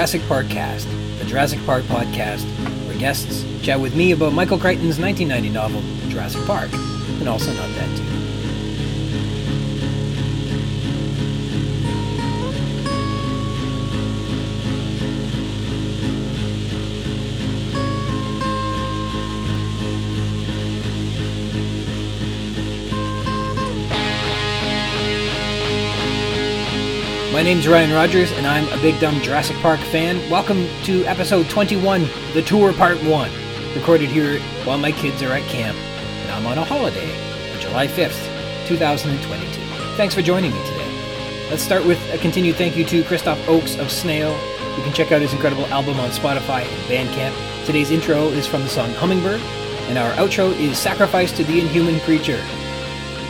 Jurassic Park Cast, the Jurassic Park podcast, where guests chat with me about Michael Crichton's 1990 novel, Jurassic Park, and also Not That Too. My name's Ryan Rogers, and I'm a big dumb Jurassic Park fan. Welcome to episode 21, The Tour Part 1, recorded here while my kids are at camp, and I'm on a holiday July 5th, 2022. Thanks for joining me today. Let's start with a continued thank you to Christoph Oakes of Snail. You can check out his incredible album on Spotify and Bandcamp. Today's intro is from the song Hummingbird, and our outro is Sacrifice to the Inhuman Creature.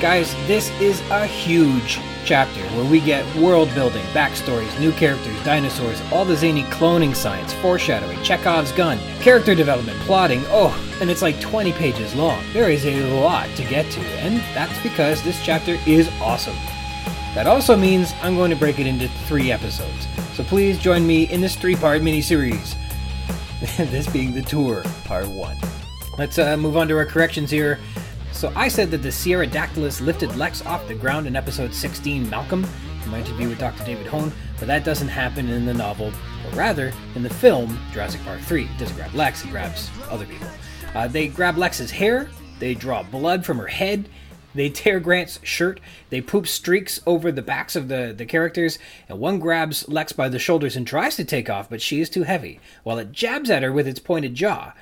Guys, this is a huge chapter where we get world building, backstories, new characters, dinosaurs, all the zany cloning science, foreshadowing, Chekhov's gun, character development, plotting. Oh, and it's like 20 pages long. There is a lot to get to, and that's because this chapter is awesome. That also means I'm going to break it into three episodes. So please join me in this three part miniseries. this being the tour, part one. Let's uh, move on to our corrections here. So I said that the Cearadactylus lifted Lex off the ground in episode 16, Malcolm, in my interview with Dr. David Hone, but that doesn't happen in the novel, but rather in the film Jurassic Park 3. It doesn't grab Lex, it grabs other people. Uh, they grab Lex's hair, they draw blood from her head, they tear Grant's shirt, they poop streaks over the backs of the, the characters, and one grabs Lex by the shoulders and tries to take off, but she is too heavy, while it jabs at her with its pointed jaw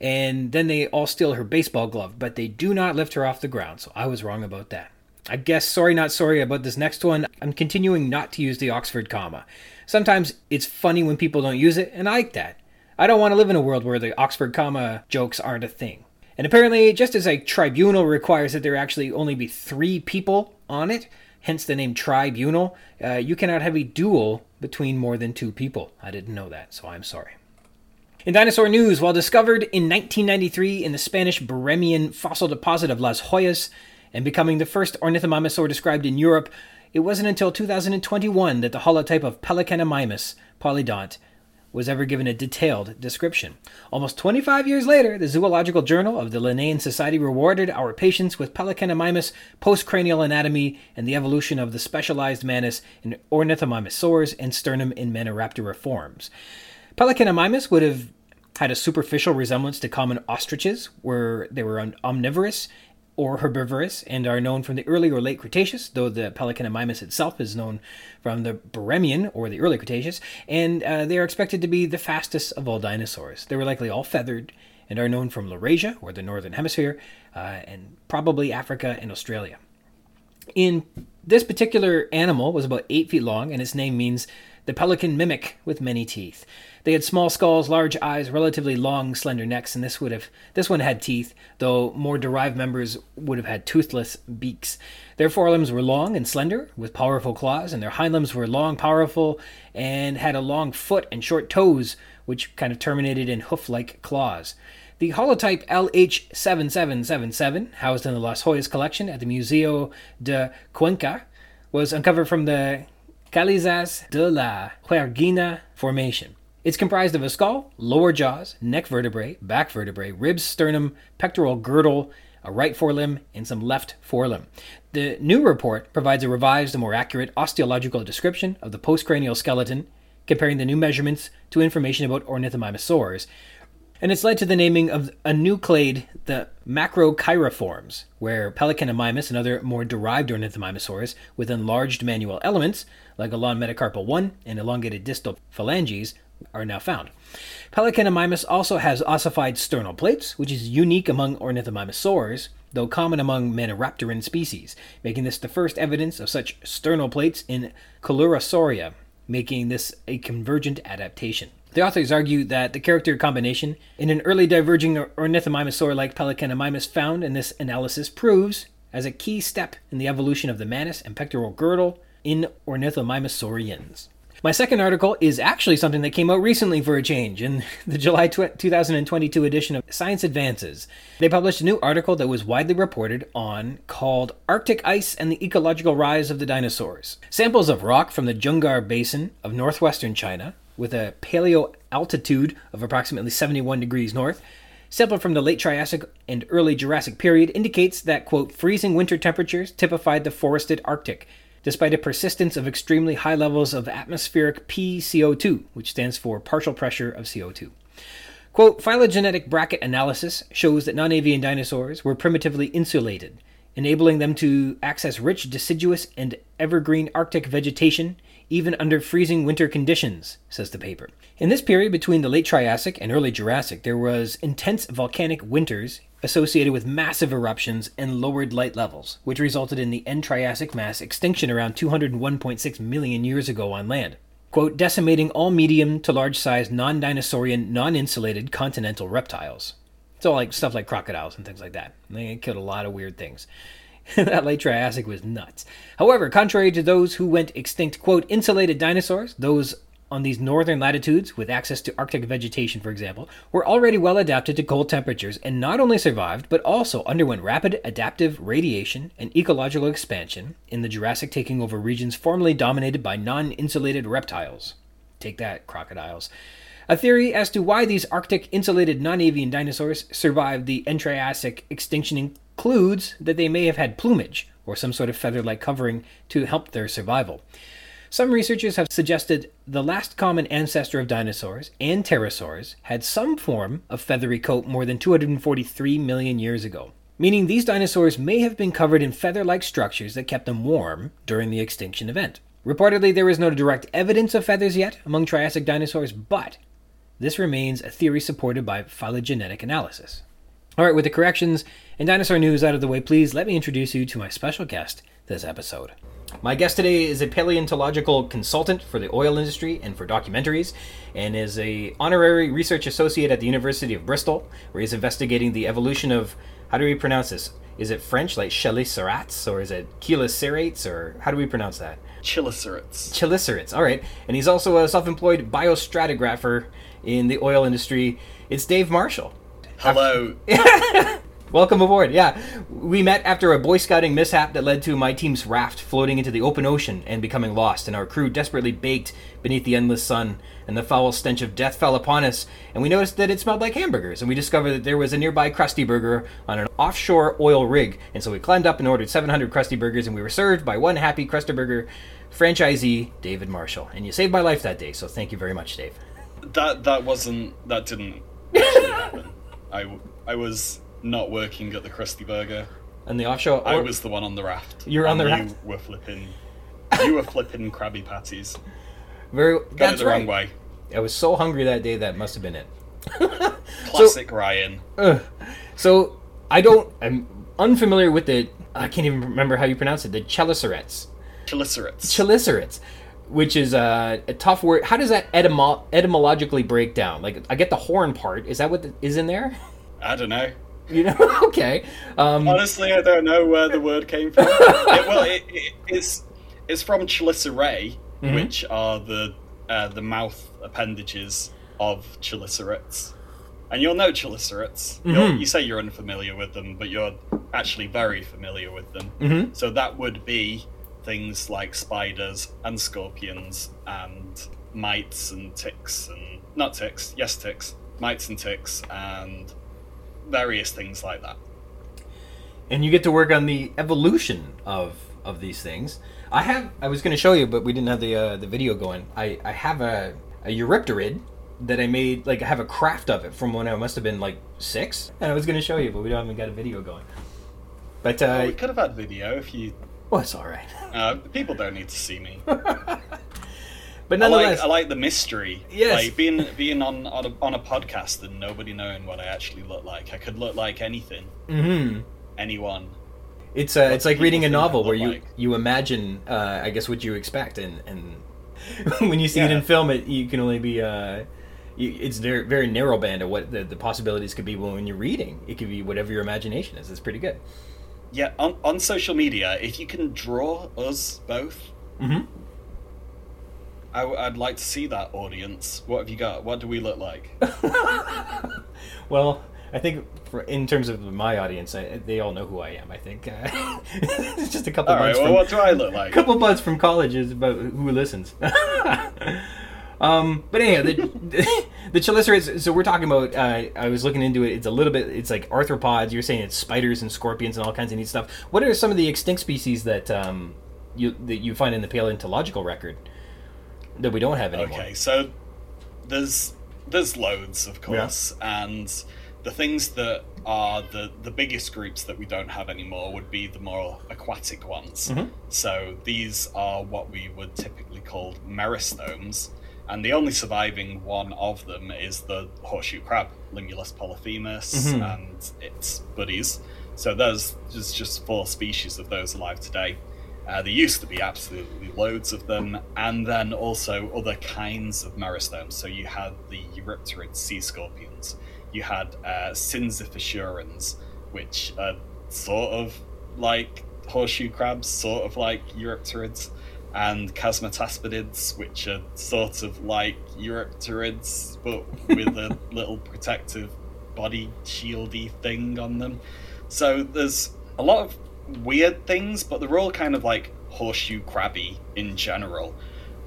and then they all steal her baseball glove, but they do not lift her off the ground, so I was wrong about that. I guess sorry not sorry about this next one. I'm continuing not to use the Oxford comma. Sometimes it's funny when people don't use it, and I like that. I don't want to live in a world where the Oxford comma jokes aren't a thing. And apparently, just as a tribunal requires that there actually only be three people on it, hence the name tribunal, uh, you cannot have a duel between more than two people. I didn't know that, so I'm sorry. In dinosaur news, while discovered in 1993 in the Spanish Barremian fossil deposit of Las Hoyas and becoming the first ornithomimosaur described in Europe, it wasn't until 2021 that the holotype of Pelecanimimus polyodon was ever given a detailed description. Almost 25 years later, the Zoological Journal of the Linnean Society rewarded our patients with Pelecanimimus postcranial anatomy and the evolution of the specialized manus in ornithomimosaurs and sternum in Maniraptoriforms. Pelecanimimus would have had a superficial resemblance to common ostriches, where they were omnivorous or herbivorous and are known from the early or late Cretaceous, though the Pelecanimimus itself is known from the Barremian or the early Cretaceous, and uh, they are expected to be the fastest of all dinosaurs. They were likely all feathered and are known from Laurasia, or the northern hemisphere, uh, and probably Africa and Australia. In this particular animal was about eight feet long, and its name means the pelican mimic with many teeth. They had small skulls, large eyes, relatively long, slender necks, and this would have this one had teeth, though more derived members would have had toothless beaks. Their forelimbs were long and slender, with powerful claws, and their hind limbs were long, powerful, and had a long foot and short toes, which kind of terminated in hoof-like claws. The holotype LH7777, housed in the Las Hoyas collection at the Museo de Cuenca, was uncovered from the Calizas de la Huerguina Formation. It's comprised of a skull, lower jaws, neck vertebrae, back vertebrae, ribs, sternum, pectoral girdle, a right forelimb, and some left forelimb. The new report provides a revised and more accurate osteological description of the postcranial skeleton, comparing the new measurements to information about ornithomimosaurs, and it's led to the naming of a new clade, the macrochiriforms, where Pelecanimimus and other more derived ornithomimosaurs with enlarged manual elements, like Elan metacarpal 1 and elongated distal phalanges, are now found. Pelecanimimus also has ossified sternal plates, which is unique among ornithomimosaurs, though common among Maniraptoran species, making this the first evidence of such sternal plates in Coelurosauria, making this a convergent adaptation. The authors argue that the character combination in an early diverging ornithomimosaur like Pelecanimimus found in this analysis proves as a key step in the evolution of the manus and pectoral girdle in ornithomimosaurians. My second article is actually something that came out recently for a change in the July 2022 edition of Science Advances. They published a new article that was widely reported on called Arctic Ice and the Ecological Rise of the Dinosaurs. Samples of rock from the Junggar Basin of northwestern China with a paleo altitude of approximately 71 degrees north, sampled from the late Triassic and early Jurassic period, indicates that, quote, freezing winter temperatures typified the forested Arctic, despite a persistence of extremely high levels of atmospheric PCO2, which stands for partial pressure of CO2. Quote, phylogenetic bracket analysis shows that non avian dinosaurs were primitively insulated, enabling them to access rich deciduous and evergreen Arctic vegetation even under freezing winter conditions, says the paper. In this period between the late Triassic and early Jurassic, there was intense volcanic winters associated with massive eruptions and lowered light levels, which resulted in the end Triassic mass extinction around 201.6 million years ago on land. Quote, decimating all medium to large sized non dinosaurian, non insulated continental reptiles. So, like stuff like crocodiles and things like that. They killed a lot of weird things. that late Triassic was nuts. However, contrary to those who went extinct, quote, insulated dinosaurs, those on these northern latitudes with access to Arctic vegetation, for example, were already well adapted to cold temperatures and not only survived, but also underwent rapid adaptive radiation and ecological expansion in the Jurassic, taking over regions formerly dominated by non insulated reptiles. Take that, crocodiles. A theory as to why these Arctic insulated non avian dinosaurs survived the end Triassic extinction includes that they may have had plumage or some sort of feather like covering to help their survival. Some researchers have suggested the last common ancestor of dinosaurs and pterosaurs had some form of feathery coat more than 243 million years ago, meaning these dinosaurs may have been covered in feather like structures that kept them warm during the extinction event. Reportedly, there is no direct evidence of feathers yet among Triassic dinosaurs, but this remains a theory supported by phylogenetic analysis. All right, with the corrections and dinosaur news out of the way, please let me introduce you to my special guest this episode. My guest today is a paleontological consultant for the oil industry and for documentaries, and is a honorary research associate at the University of Bristol, where he's investigating the evolution of how do we pronounce this? Is it French, like chelicerates, or is it chelicerates, or how do we pronounce that? Chelicerates. Chelicerates. All right, and he's also a self-employed biostratigrapher in the oil industry. It's Dave Marshall. Hello. Welcome aboard. Yeah, we met after a Boy Scouting mishap that led to my team's raft floating into the open ocean and becoming lost, and our crew desperately baked beneath the endless sun, and the foul stench of death fell upon us, and we noticed that it smelled like hamburgers, and we discovered that there was a nearby Krusty Burger on an offshore oil rig, and so we climbed up and ordered 700 Krusty Burgers, and we were served by one happy Krusty Burger franchisee, David Marshall, and you saved my life that day, so thank you very much, Dave. That that wasn't that didn't actually happen. I I was not working at the Krusty Burger. And the offshore, I was the one on the raft. You were on the you were flipping. You were flipping Krabby Patties. very. Got That's it the right. wrong way. I was so hungry that day that must have been it. Classic Ryan. Ugh. So I don't. I'm unfamiliar with the. I can't even remember how you pronounce it. The chelicerates. Chelicerates. Chelicerates, which is uh, a tough word. How does that etymo- etymologically break down? Like I get the horn part. Is that what the, is in there? I don't know. You know. okay. Um, Honestly, I don't know where the word came from. it, well, it, it, it's it's from chelicerae, Mm-hmm. which are the uh, the mouth appendages of chelicerates. And you'll know chelicerates. Mhm. You say you're unfamiliar with them, but you're actually very familiar with them. Mhm. So that would be things like spiders and scorpions and mites and ticks and not ticks, yes ticks, mites and ticks and various things like that. and you get to work on the evolution of of these things. I have. I was going to show you, but we didn't have the uh, the video going. I I have a a Eurypterid that I made. Like I have a craft of it from when I must have been like six, and I was going to show you, but we don't haven't got a video going. But Well, we uh, could have had video if you. well, it's all right. Uh, people don't need to see me. But I like, nonetheless, I like the mystery. Yes. Like being being on on a, on a podcast and nobody knowing what I actually look like. I could look like anything, hmm anyone. it's uh, it's like reading a novel where you like. you imagine, uh, I guess, what you expect, and and when you see it in film, it you can only be. Uh, you, it's very very narrow band of what the, the possibilities could be when you're reading. It could be whatever your imagination is. It's pretty good. Yeah, on on social media, if you can draw us both, hmm I, would like to see that audience. What have you got? What do we look like? Well, I think for, in terms of my audience, I, they all know who I am. I think uh, it's just a couple All right. buds Well, from what do I look like? A couple buds from college is about who listens. Um, but anyhow, the the chelicerates. So we're talking about. Uh, I was looking into it. It's a little bit. It's like arthropods. You're saying it's spiders and scorpions and all kinds of neat stuff. What are some of the extinct species that um, you that you find in the paleontological record that we don't have anymore? Okay, so there's there's loads, of course, yeah. and the things that are the the biggest groups that we don't have anymore would be the more aquatic ones. Mm-hmm. So these are what we would typically call merostomes, and the only surviving one of them is the horseshoe crab, Limulus polyphemus, mm-hmm. and its buddies. So there's just, just four species of those alive today. Uh, there used to be absolutely loads of them, and then also other kinds of merostomes. So you had the Eurypterid sea scorpions, you had uh, which are sort of like horseshoe crabs, sort of like Eurypterids, and Chasmataspidids, which are sort of like Eurypterids, but with a little protective body shieldy thing on them. So there's a lot of weird things, but they're all kind of like horseshoe crabby in general.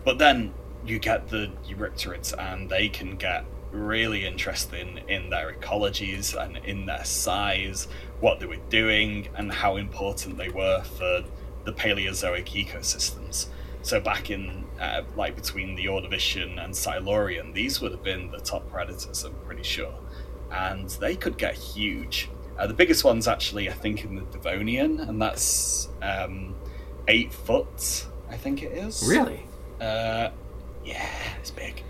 But then you get the Eurypterids, and they can get really interesting in their ecologies and in their size, what they were doing, and how important they were for the Paleozoic ecosystems. So back in uh, like between the Ordovician and Silurian, these would have been the top predators. I'm pretty sure, and they could get huge. Uh, the biggest one's actually, I think, in the Devonian, and that's um, eight foot. I think it is. Really? Uh, yeah, it's big.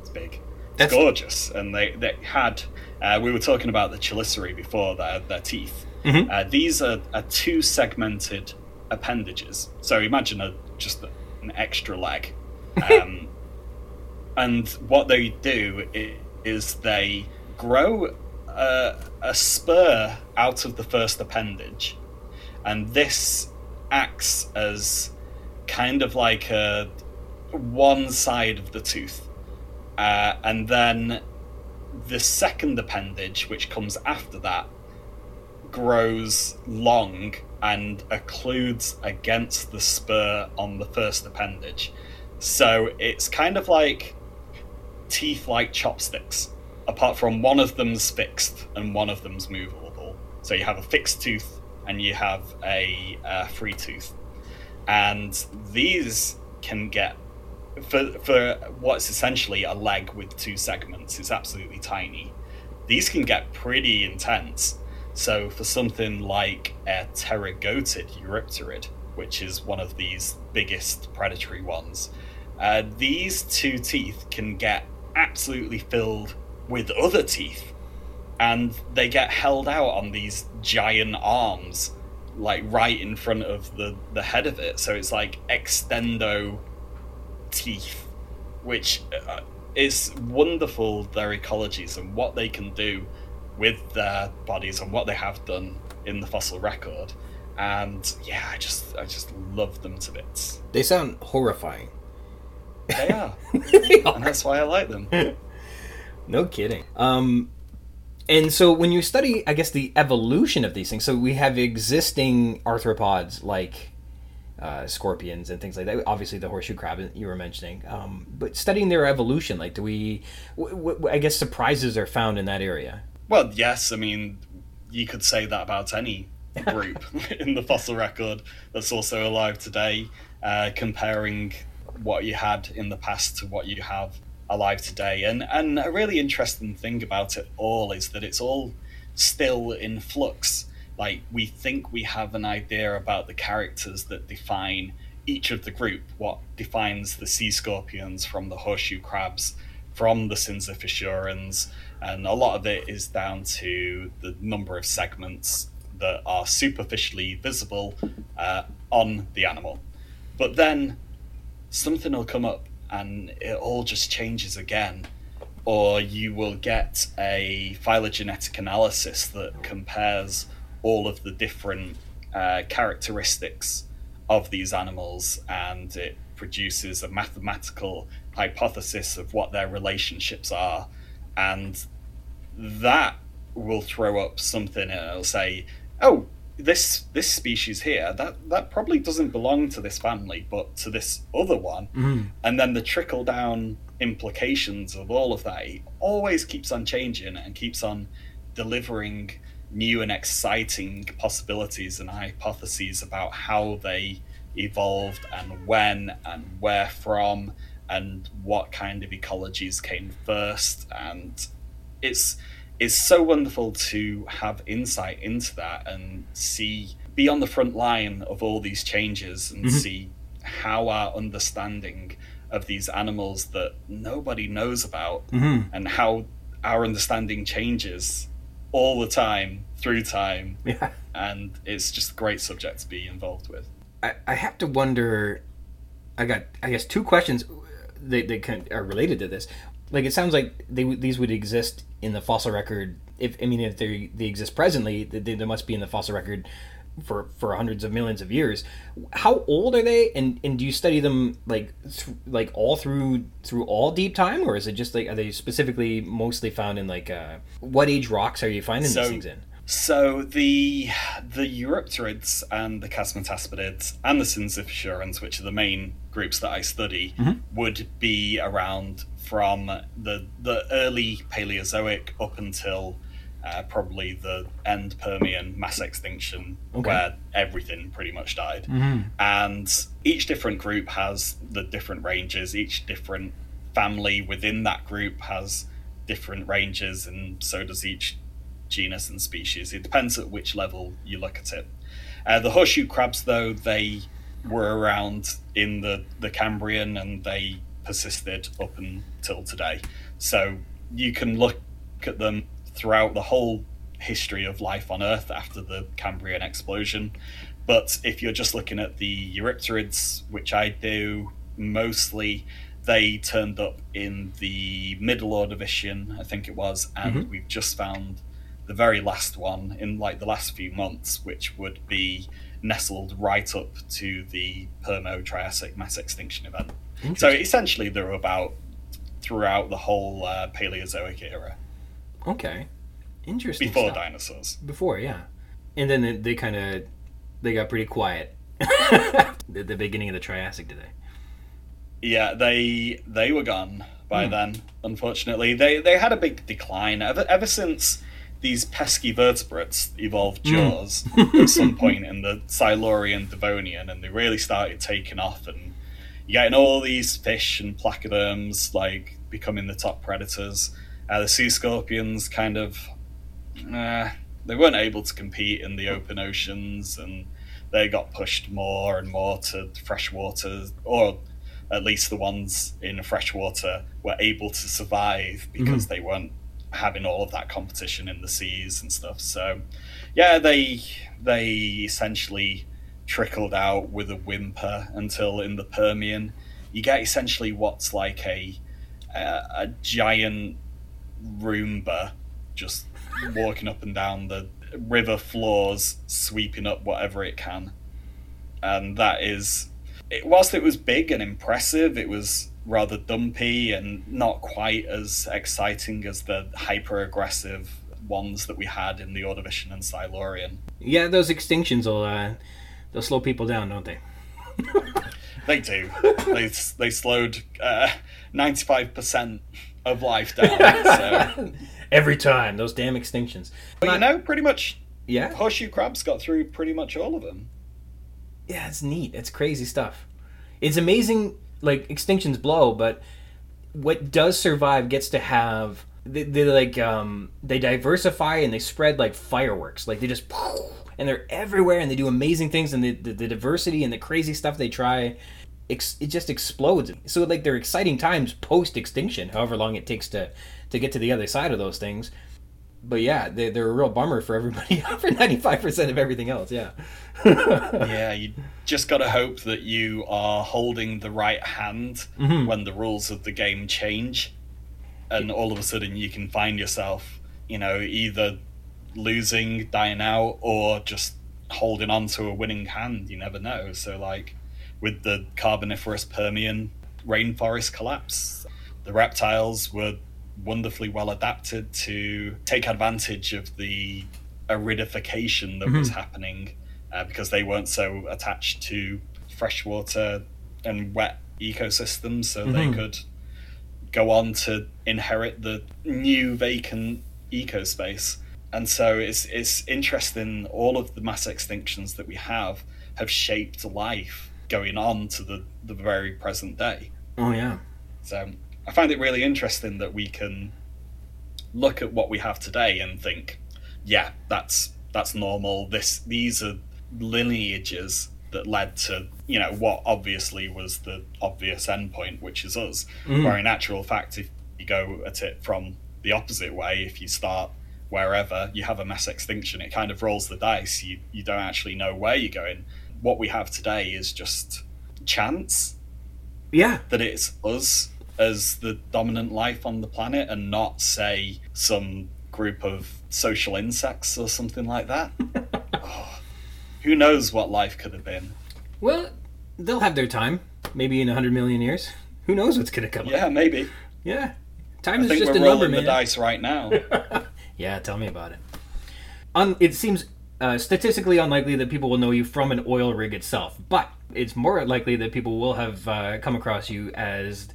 It's big. It's that's... gorgeous, and they they had. Uh, we were talking about the chelicerae before their their teeth. Mm-hmm. Uh, these are, are two segmented appendages. So imagine a just an extra leg, um, and what they do is they grow a, a spur out of the first appendage, and this acts as kind of like a one side of the tooth, uh, and then the second appendage, which comes after that, grows long and occludes against the spur on the first appendage. So it's kind of like teeth like chopsticks apart from one of them's fixed and one of them's movable. So you have a fixed tooth and you have a, a free tooth, and these can get for for what's essentially a leg with two segments. It's absolutely tiny. These can get pretty intense. So for something like a pterygotid eurypterid, which is one of these biggest predatory ones, uh, these two teeth can get absolutely filled with other teeth, and they get held out on these giant arms, like right in front of the the head of it. So it's like extendo teeth, which uh, is wonderful. Their ecologies and what they can do with their bodies and what they have done in the fossil record. And yeah, I just I just love them to bits. They sound horrifying. They are. they are. And that's why I like them. No kidding. Um, and so when you study, I guess, the evolution of these things, so we have existing arthropods like uh, scorpions and things like that. Obviously, the horseshoe crab you were mentioning. Um, but studying their evolution, like, do we, w- w- I guess, surprises are found in that area? Well, yes. I mean, you could say that about any group in the fossil record that's also alive today, uh, comparing what you had in the past to what you have alive today. And and a really interesting thing about it all is that it's all still in flux. Like we think we have an idea about the characters that define each of the group, what defines the sea scorpions from the horseshoe crabs, from the Syncyphisurans, and a lot of it is down to the number of segments that are superficially visible uh, on the animal. But then something will come up and it all just changes again. Or you will get a phylogenetic analysis that compares all of the different uh, characteristics of these animals and it produces a mathematical hypothesis of what their relationships are. And that will throw up something and it'll say, oh, this this species here that that probably doesn't belong to this family, but to this other one, Mm-hmm. and then the trickle down implications of all of that it always keeps on changing and keeps on delivering new and exciting possibilities and hypotheses about how they evolved and when and where from and what kind of ecologies came first and it's it's so wonderful to have insight into that and see be on the front line of all these changes and Mhm. see how our understanding of these animals that nobody knows about Mm-hmm. and how our understanding changes all the time through time Yeah. and it's just a great subject to be involved with I, I have to wonder. I got, I guess, two questions. that, they kind are related to this. Like it sounds like they these would exist in the fossil record. If I mean, if they they exist presently, they, they must be in the fossil record for for hundreds of millions of years. How old are they? And and do you study them like th- like all through through all deep time, or is it just like are they specifically mostly found in like uh, what age rocks are you finding So- these things in? So the the Eurypterids and the Chasmataspidids and the Syncyphurans, which are the main groups that I study, Mhm. would be around from the the early Paleozoic up until uh, probably the end Permian mass extinction, Okay. where everything pretty much died. Mm-hmm. and each different group has the different ranges each different family within that group has different ranges and so does each genus and species it depends at which level you look at it uh, the horseshoe crabs though they were around in the, the cambrian and they persisted up until today so you can look at them throughout the whole history of life on earth after the cambrian explosion but if you're just looking at the Eurypterids, which I do mostly, they turned up in the middle Ordovician, I think it was, and Mhm. we've just found the very last one in like the last few months, which would be nestled right up to the Permo-Triassic mass extinction event. So essentially, they're about throughout the whole uh, Paleozoic era okay, interesting. before stuff. dinosaurs. Before, yeah. And then they, they kind of they got pretty quiet at the beginning of the Triassic, did they? Yeah, they they were gone by Hmm. then. Unfortunately, they they had a big decline ever ever since these pesky vertebrates evolved Hmm. jaws at some point in the Silurian Devonian, and they really started taking off. And you're getting all these fish and placoderms like becoming the top predators. Uh, the sea scorpions kind of uh, they weren't able to compete in the open oceans, and they got pushed more and more to fresh freshwater, or at least the ones in freshwater were able to survive because they weren't having all of that competition in the seas and stuff. So, yeah, they they essentially trickled out with a whimper until in the Permian, you get essentially what's like a a, giant Roomba just walking up and down the river floors, sweeping up whatever it can. And that is, it, whilst it was big and impressive, it was rather dumpy and not quite as exciting as the hyper aggressive ones that we had in the Ordovician and Silurian. Yeah, those extinctions will uh, they'll slow people down, don't they? They do. they, they slowed uh, 95% of life down. So, Every time those damn extinctions. but you know, pretty much Yeah, horseshoe crabs got through pretty much all of them. yeah, it's neat. It's crazy stuff. It's amazing. Like extinctions blow, but what does survive gets to have they, they like um they diversify and they spread like fireworks. Like they just and they're everywhere and they do amazing things and the the, the diversity and the crazy stuff they try. Ex, it just explodes. So like they're exciting times post extinction, however long it takes to to get to the other side of those things. But yeah, they, they're a real bummer for everybody for ninety five percent of everything else. Yeah. yeah, you just got to hope that you are holding the right hand Mhm. when the rules of the game change, and all of a sudden you can find yourself, you know, either losing, dying out, or just holding on to a winning hand. You never know. So, like with the Carboniferous Permian rainforest collapse, the reptiles were wonderfully well adapted to take advantage of the aridification that was happening uh, because they weren't so attached to freshwater and wet ecosystems, so they Mhm. could go on to inherit the new vacant ecospace. And so it's it's interesting. All of the mass extinctions that we have have shaped life going on to the the very present day. Oh yeah. So I find it really interesting that we can look at what we have today and think, yeah, that's that's normal. This these are lineages that led to you know what obviously was the obvious endpoint, which is us. Mhm. Where in actual fact, if you go at it from the opposite way, if you start wherever you have a mass extinction, it kind of rolls the dice. You you don't actually know where you're going. What we have today is just chance Yeah. that it's us as the dominant life on the planet and not say some group of social insects or something like that Oh, who knows what life could have been Well, they'll have their time. Maybe in a hundred million years. Who knows what's gonna come? up? yeah maybe Yeah. Time i is just a number, rolling the dice right now Yeah, tell me about it. It seems uh, statistically unlikely that people will know you from an oil rig itself, but it's more likely that people will have uh, come across you as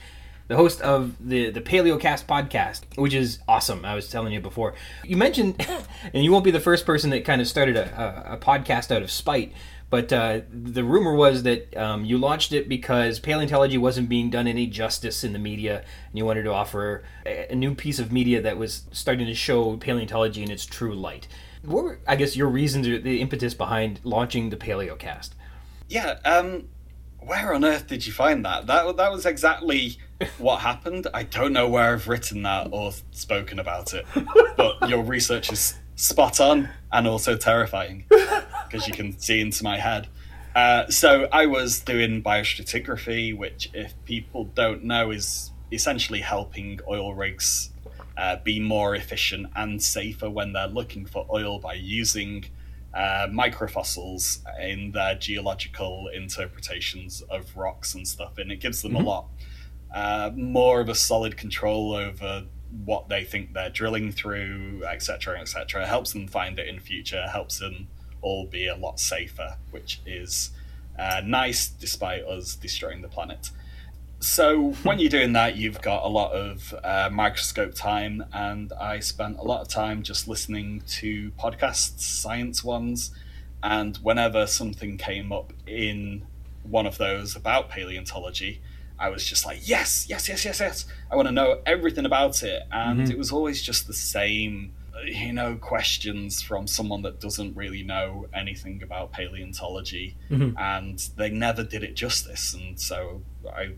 the host of the the Palaeocast podcast, which is awesome. I was telling you before. You mentioned, and you won't be the first person that kind of started a, a, a podcast out of spite. But uh, the rumor was that um, you launched it because paleontology wasn't being done any justice in the media, and you wanted to offer a, a new piece of media that was starting to show paleontology in its true light. What were, I guess, your reasons or the impetus behind launching the Palaeocast? yeah um where on earth did you find that that that was exactly what happened i don't know where i've written that or spoken about it but your research is spot on and also terrifying because you can see into my head. Uh, so I was doing biostratigraphy, which, if people don't know, is essentially helping oil rigs uh, be more efficient and safer when they're looking for oil by using uh, microfossils in their geological interpretations of rocks and stuff, and it gives them Mhm. a lot uh, more of a solid control over what they think they're drilling through, etc., etc. Helps them find it in future. Helps them all be a lot safer, which is uh, nice despite us destroying the planet. So when you're doing that, you've got a lot of uh, microscope time, and I spent a lot of time just listening to podcasts, science ones, and whenever something came up in one of those about paleontology, I was just like, yes, yes, yes, yes, yes. I want to know everything about it. And Mhm. it was always just the same, you know, questions from someone that doesn't really know anything about paleontology. Mhm. And they never did it justice. And so I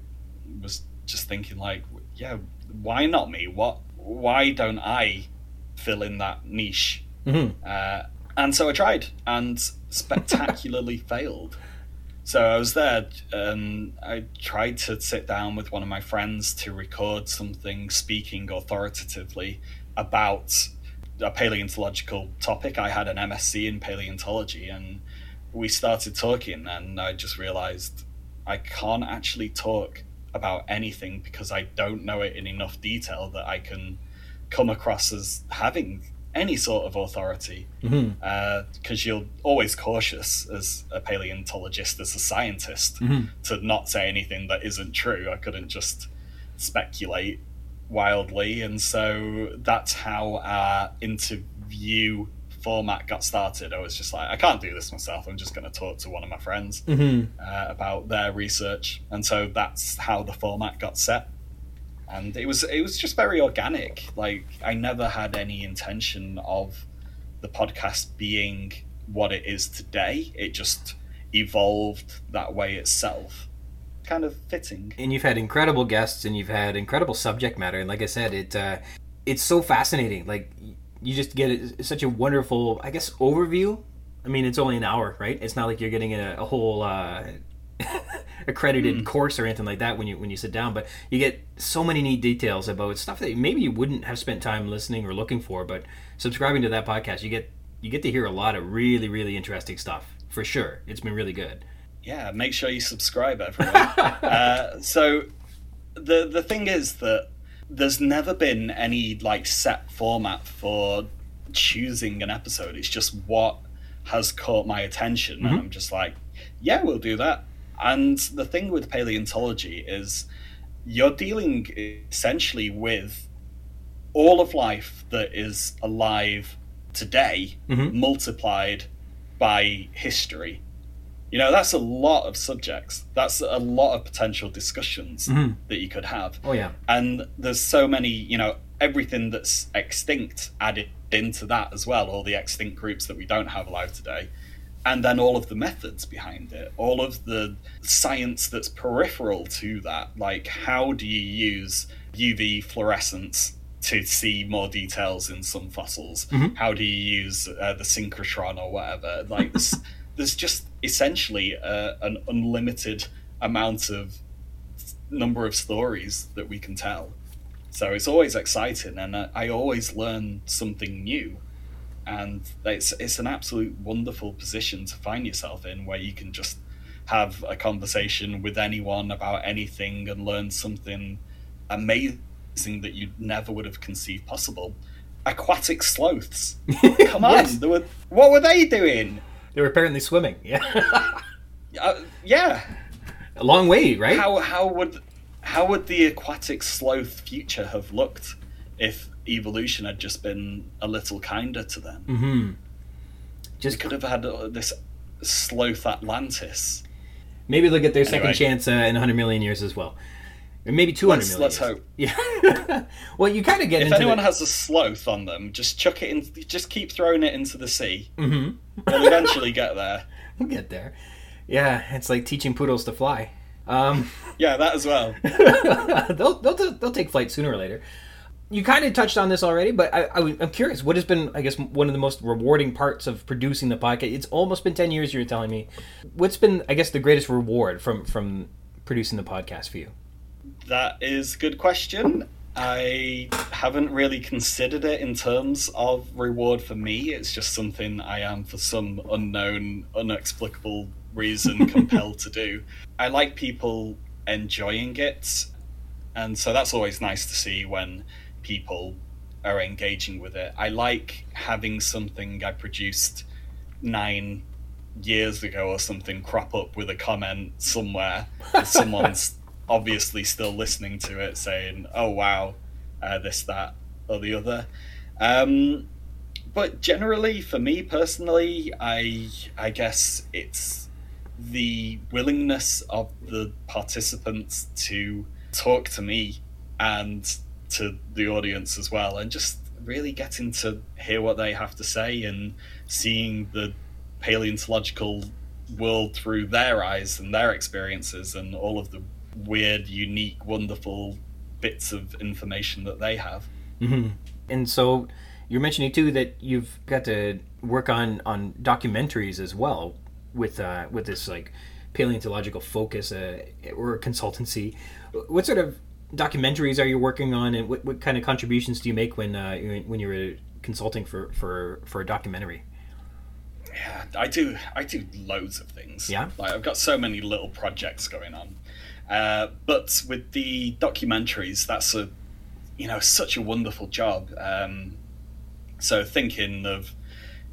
was just thinking, like, yeah, why not me? What? Why don't I fill in that niche? hmm Uh, and so I tried and spectacularly failed. So I was there and I tried to sit down with one of my friends to record something speaking authoritatively about a paleontological topic. I had an MSc in paleontology and we started talking and I just realized I can't actually talk about anything because I don't know it in enough detail that I can come across as having any sort of authority because you're always cautious as a paleontologist, as a scientist, hmm to not say anything that isn't true. I couldn't just speculate wildly, and so that's how our interview format got started. I was just like, I can't do this myself. I'm just going to talk to one of my friends hmm uh, about their research, and so that's how the format got set. And it was it was just very organic. Like I never had any intention of the podcast being what it is today. It just evolved that way itself. Kind of fitting. and you've had incredible guests and you've had incredible subject matter. And like i said it uh, it's so fascinating. Like you just get such a wonderful i guess overview. I mean it's only an hour right? It's not like you're getting a, a whole uh, accredited Mm. course or anything like that when you when you sit down. But you get so many neat details about stuff that maybe you wouldn't have spent time listening or looking for. But subscribing to that podcast you get you get to hear a lot of really really interesting stuff for sure. It's been really good Yeah, make sure you subscribe, everyone. uh, so the the thing is that there's never been any like set format for choosing an episode. It's just what has caught my attention, Mhm. and I'm just like, yeah, we'll do that. And the thing with paleontology is you're dealing essentially with all of life that is alive today Mhm. multiplied by history. You know, that's a lot of subjects. That's a lot of potential discussions Mhm. that you could have. Oh yeah. And there's so many, you know, everything that's extinct added into that as well, all the extinct groups that we don't have alive today. And then all of the methods behind it, all of the science that's peripheral to that. Like, how do you use UV fluorescence to see more details in some fossils? Mhm. How do you use uh, the synchrotron or whatever? Like, there's, there's just essentially uh, an unlimited amount of number of stories that we can tell. So it's always exciting, and I, I always learn something new. And it's it's an absolute wonderful position to find yourself in, where you can just have a conversation with anyone about anything and learn something amazing that you never would have conceived possible. Aquatic sloths. Come on, Yes. they were, what were they doing? They were apparently swimming. Yeah. Uh, yeah, a long way, right? how how would how would the aquatic sloth future have looked if evolution had just been a little kinder to them? mm-hmm. Just could have had uh, this sloth Atlantis. maybe they'll get their second chance uh, in 100 million years as well. Or maybe 200 Let's- million let's hope. Yeah. well, you kind of get If into anyone the... has a sloth on them, just chuck it in. Just keep throwing it into the sea. hmm We'll eventually get there. We'll get there. Yeah, it's like teaching poodles to fly. Um, Yeah, that as well. they'll, they'll they'll take flight sooner or later. You kind of touched on this already, but I, I, am curious. What has been, I guess, one of the most rewarding parts of producing the podcast? It's almost been ten years. You were telling me. What's been, I guess, the greatest reward from from producing the podcast for you? That is a good question. I haven't really considered it in terms of reward for me. It's just something I am, for some unknown, unexplicable reason, compelled to do. I like people enjoying it, and so that's always nice to see when people are engaging with it. I like having something I produced nine years ago or something crop up with a comment somewhere. Someone's obviously still listening to it saying, oh wow, uh, this, that, or the other. Um, but generally, for me personally, I, I guess it's the willingness of the participants to talk to me and to the audience as well, and just really getting to hear what they have to say and seeing the paleontological world through their eyes and their experiences and all of the weird, unique, wonderful bits of information that they have. hmm And so you're mentioning too that you've got to work on on documentaries as well with uh, with this like paleontological focus uh, or consultancy. What sort of documentaries are you working on, and what, what kind of contributions do you make when uh, when you're consulting for for for a documentary? Yeah, I do. I do loads of things. Yeah? like I've got so many little projects going on. Uh, but with the documentaries, that's a you know such a wonderful job. Um, so thinking of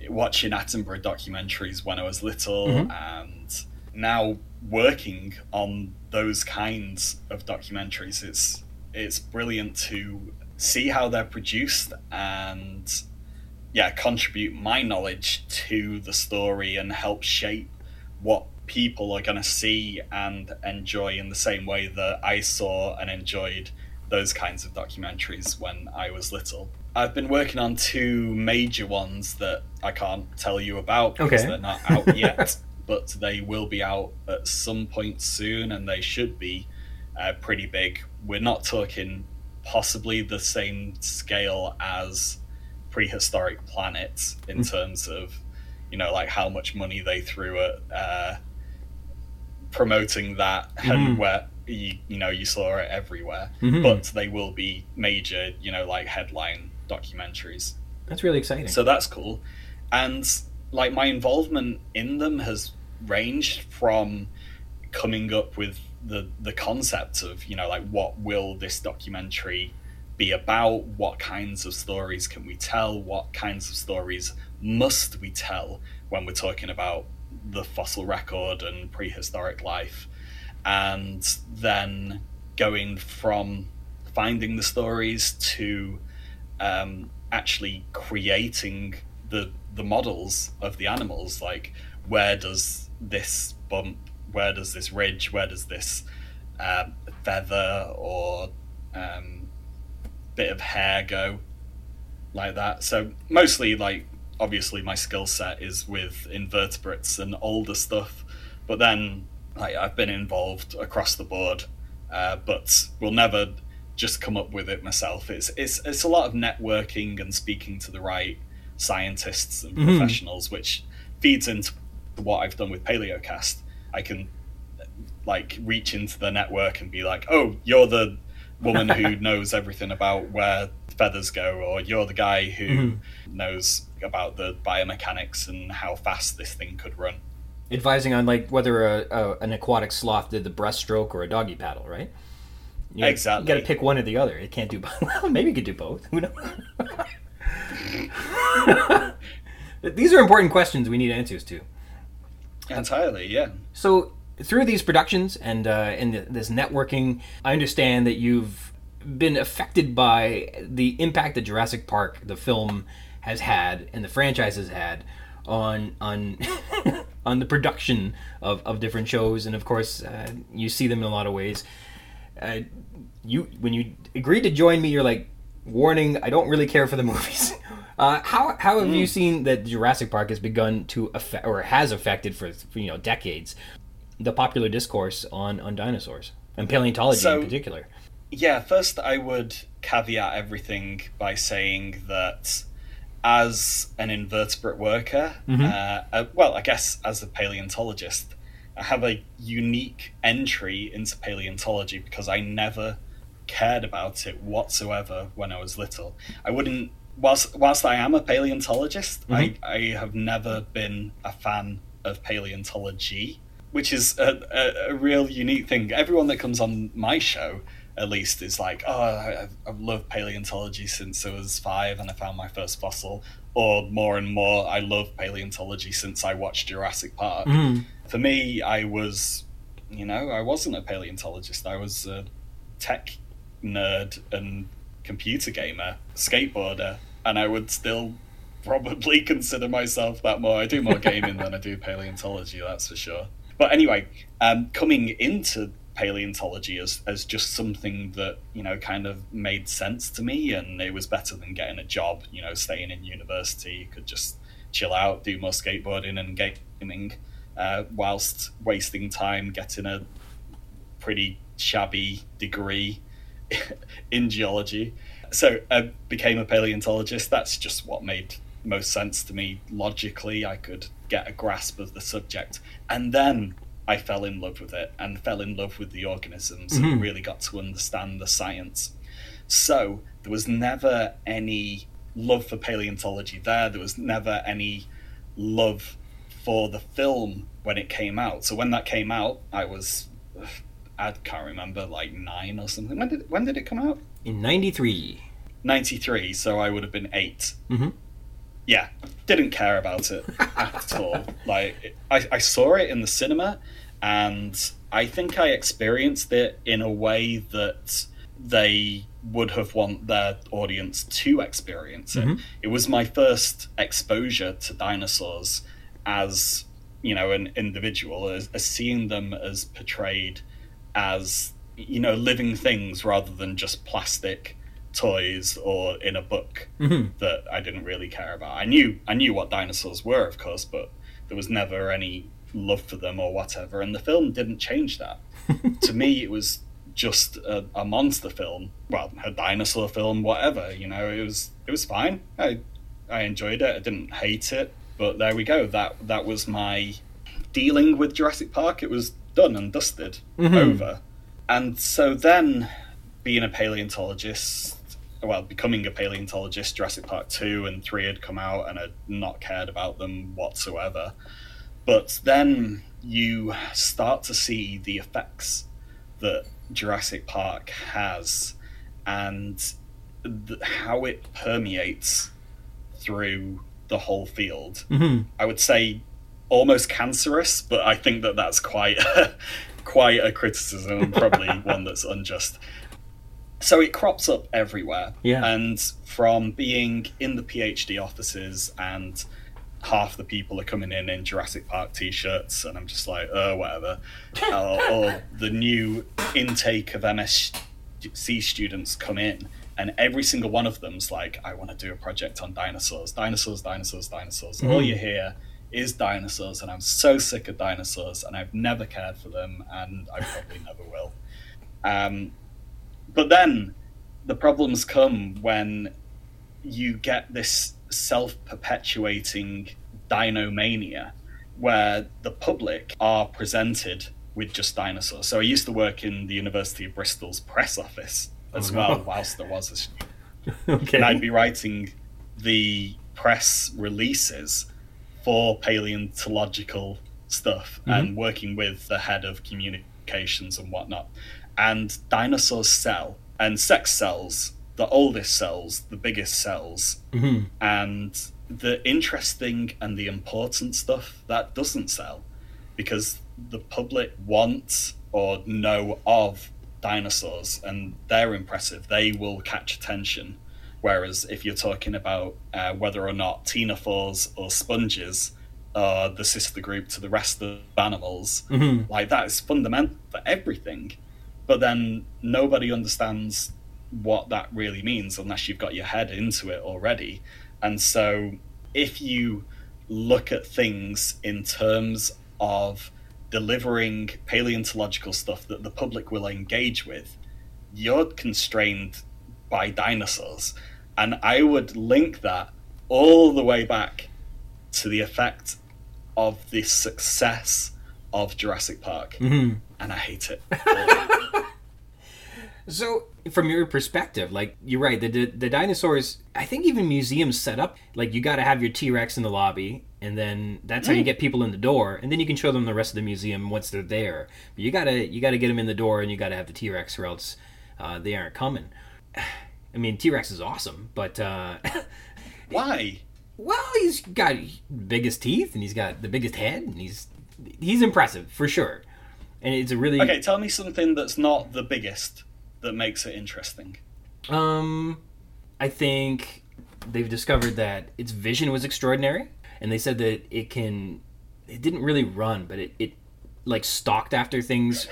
watching Attenborough documentaries when I was little, Mhm. and now working on those kinds of documentaries, it's it's brilliant to see how they're produced and yeah contribute my knowledge to the story and help shape what people are going to see and enjoy in the same way that I saw and enjoyed those kinds of documentaries when I was little. I've been working on two major ones that I can't tell you about because Okay. they're not out yet, but they will be out at some point soon and they should be uh, pretty big. We're not talking possibly the same scale as prehistoric planets in Mm. terms of you know like how much money they threw at uh, promoting that and where you, you know you saw it everywhere Mhm. but they will be major you know like headline documentaries That's really exciting. so that's cool and like my involvement in them has ranged from coming up with the the concept of you know like what will this documentary be about? What kinds of stories can we tell? What kinds of stories must we tell when we're talking about the fossil record and prehistoric life? And then going from finding the stories to um, actually creating the the models of the animals like where does this bump where does this ridge where does this um, feather or um, bit of hair go like that so mostly like obviously my skill set is with invertebrates and older stuff but then like i've been involved across the board uh, but will never just come up with it myself. It's it's it's a lot of networking and speaking to the right scientists and mm-hmm. professionals, which feeds into what I've done with Palaeocast. I can like reach into the network and be like, "Oh, you're the woman who knows everything about where feathers go, or you're the guy who mm-hmm. knows about the biomechanics and how fast this thing could run." Advising on like whether a, a an aquatic sloth did the breaststroke or a doggy paddle, right? You exactly. You got to pick one or the other. It can't do both. Maybe you could do both. Who knows? These are important questions we need answers to. Entirely, yeah. So through these productions and uh, in the, this networking, I understand that you've been affected by the impact that Jurassic Park, the film, has had and the franchise has had on on on the production of, of different shows, and of course, uh, you see them in a lot of ways uh, you when you agreed to join me, you're like, warning, I don't really care for the movies. Uh, how how have mm. you seen that Jurassic Park has begun to affect or has affected for, for, you know decades the popular discourse on on dinosaurs and paleontology so, in particular? Yeah, first I would caveat everything by saying that as an invertebrate worker, mm-hmm. uh, uh, well, I guess as a paleontologist, I have a unique entry into paleontology because I never cared about it whatsoever when I was little. I wouldn't whilst whilst I am a paleontologist, mm-hmm. I, I have never been a fan of paleontology, which is a, a, a, real unique thing. Everyone that comes on my show, at least, is like, oh, I, I've loved paleontology since I was five and I found my first fossil. Or more and more, I love paleontology since I watched Jurassic Park. Mm for me, I was, you know, I wasn't a paleontologist. I was a tech nerd and computer gamer, skateboarder, and I would still probably consider myself that more. I do more gaming than I do paleontology, that's for sure. But anyway, um, coming into paleontology as, as just something that, you know, kind of made sense to me and it was better than getting a job, you know, staying in university. You could just chill out, do more skateboarding and gaming uh, whilst wasting time getting a pretty shabby degree in geology. So I became a paleontologist. That's just what made most sense to me logically. I could get a grasp of the subject. And then I fell in love with it and fell in love with the organisms mm-hmm. and really got to understand the science. So there was never any love for paleontology there. There was never any love for the film when it came out. So when that came out, I was I can't remember like nine or something. When did when did it come out? In '93. '93. So I would have been 8 mm-hmm. Yeah, didn't care about it at all. Like I, I saw it in the cinema, and I think I experienced it in a way that they would have want their audience to experience it. Mm-hmm. It was my first exposure to dinosaurs as you know an individual as, as seeing them as portrayed as you know living things rather than just plastic toys or in a book mm-hmm. that I didn't really care about. I knew I knew what dinosaurs were, of course, but there was never any love for them or whatever. And the film didn't change that. to me, it was just a, a, monster film. Well, a dinosaur film, whatever. You know, it was it was fine. I I enjoyed it. I didn't hate it. But there we go. That that was my dealing with Jurassic Park. It was done and dusted, mm-hmm. over. And so then, being a paleontologist, well, becoming a paleontologist, Jurassic Park two and three had come out, and I'd not cared about them whatsoever. But then you start to see the effects that Jurassic Park has, and th- how it permeates through the whole field. Mm-hmm. I would say almost cancerous, but I think that that's quite quite a criticism and probably one that's unjust. So it crops up everywhere. Yeah. And from being in the PhD offices and half the people are coming in in Jurassic Park t-shirts and I'm just like, oh, whatever. or, or the new intake of MSc students come in and every single one of them's like, I want to do a project on dinosaurs, dinosaurs, dinosaurs, dinosaurs. All Mhm. you hear is dinosaurs, and I'm so sick of dinosaurs, and I've never cared for them, and I probably never will. Um, but then the problems come when you get this self perpetuating dinomania where the public are presented with just dinosaurs. So I used to work in the University of Bristol's press office as Oh, no. well, whilst there was a student Okay. and I'd be writing the press releases for paleontological stuff mm-hmm. and working with the head of communications and whatnot. And dinosaurs sell, and sex sells, the oldest sells, the biggest sells, Mhm. and the interesting and the important stuff that doesn't sell because the public wants or know of dinosaurs and they're impressive they will catch attention whereas if you're talking about uh, whether or not ctenophores or sponges are the sister group to the rest of animals Mhm. like that is fundamental for everything but then nobody understands what that really means unless you've got your head into it already and so if you look at things in terms of delivering paleontological stuff that the public will engage with you're constrained by dinosaurs and i would link that all the way back to the effect of the success of jurassic park Mhm. and I hate it. So, from your perspective, like you're right, the, the the dinosaurs. I think even museums set up like you got to have your T Rex in the lobby, and then that's how you get people in the door, and then you can show them the rest of the museum once they're there. But you gotta you gotta get them in the door, and you gotta have the T Rex, or else uh, they aren't coming. I mean, T Rex is awesome, but uh, Why? well, he's got biggest teeth, and he's got the biggest head, and he's he's impressive for sure. And it's a really Okay, tell me something that's not the biggest that makes it interesting. Um, I think they've discovered that its vision was extraordinary, and they said that it can. It didn't really run, but it, it like stalked after things,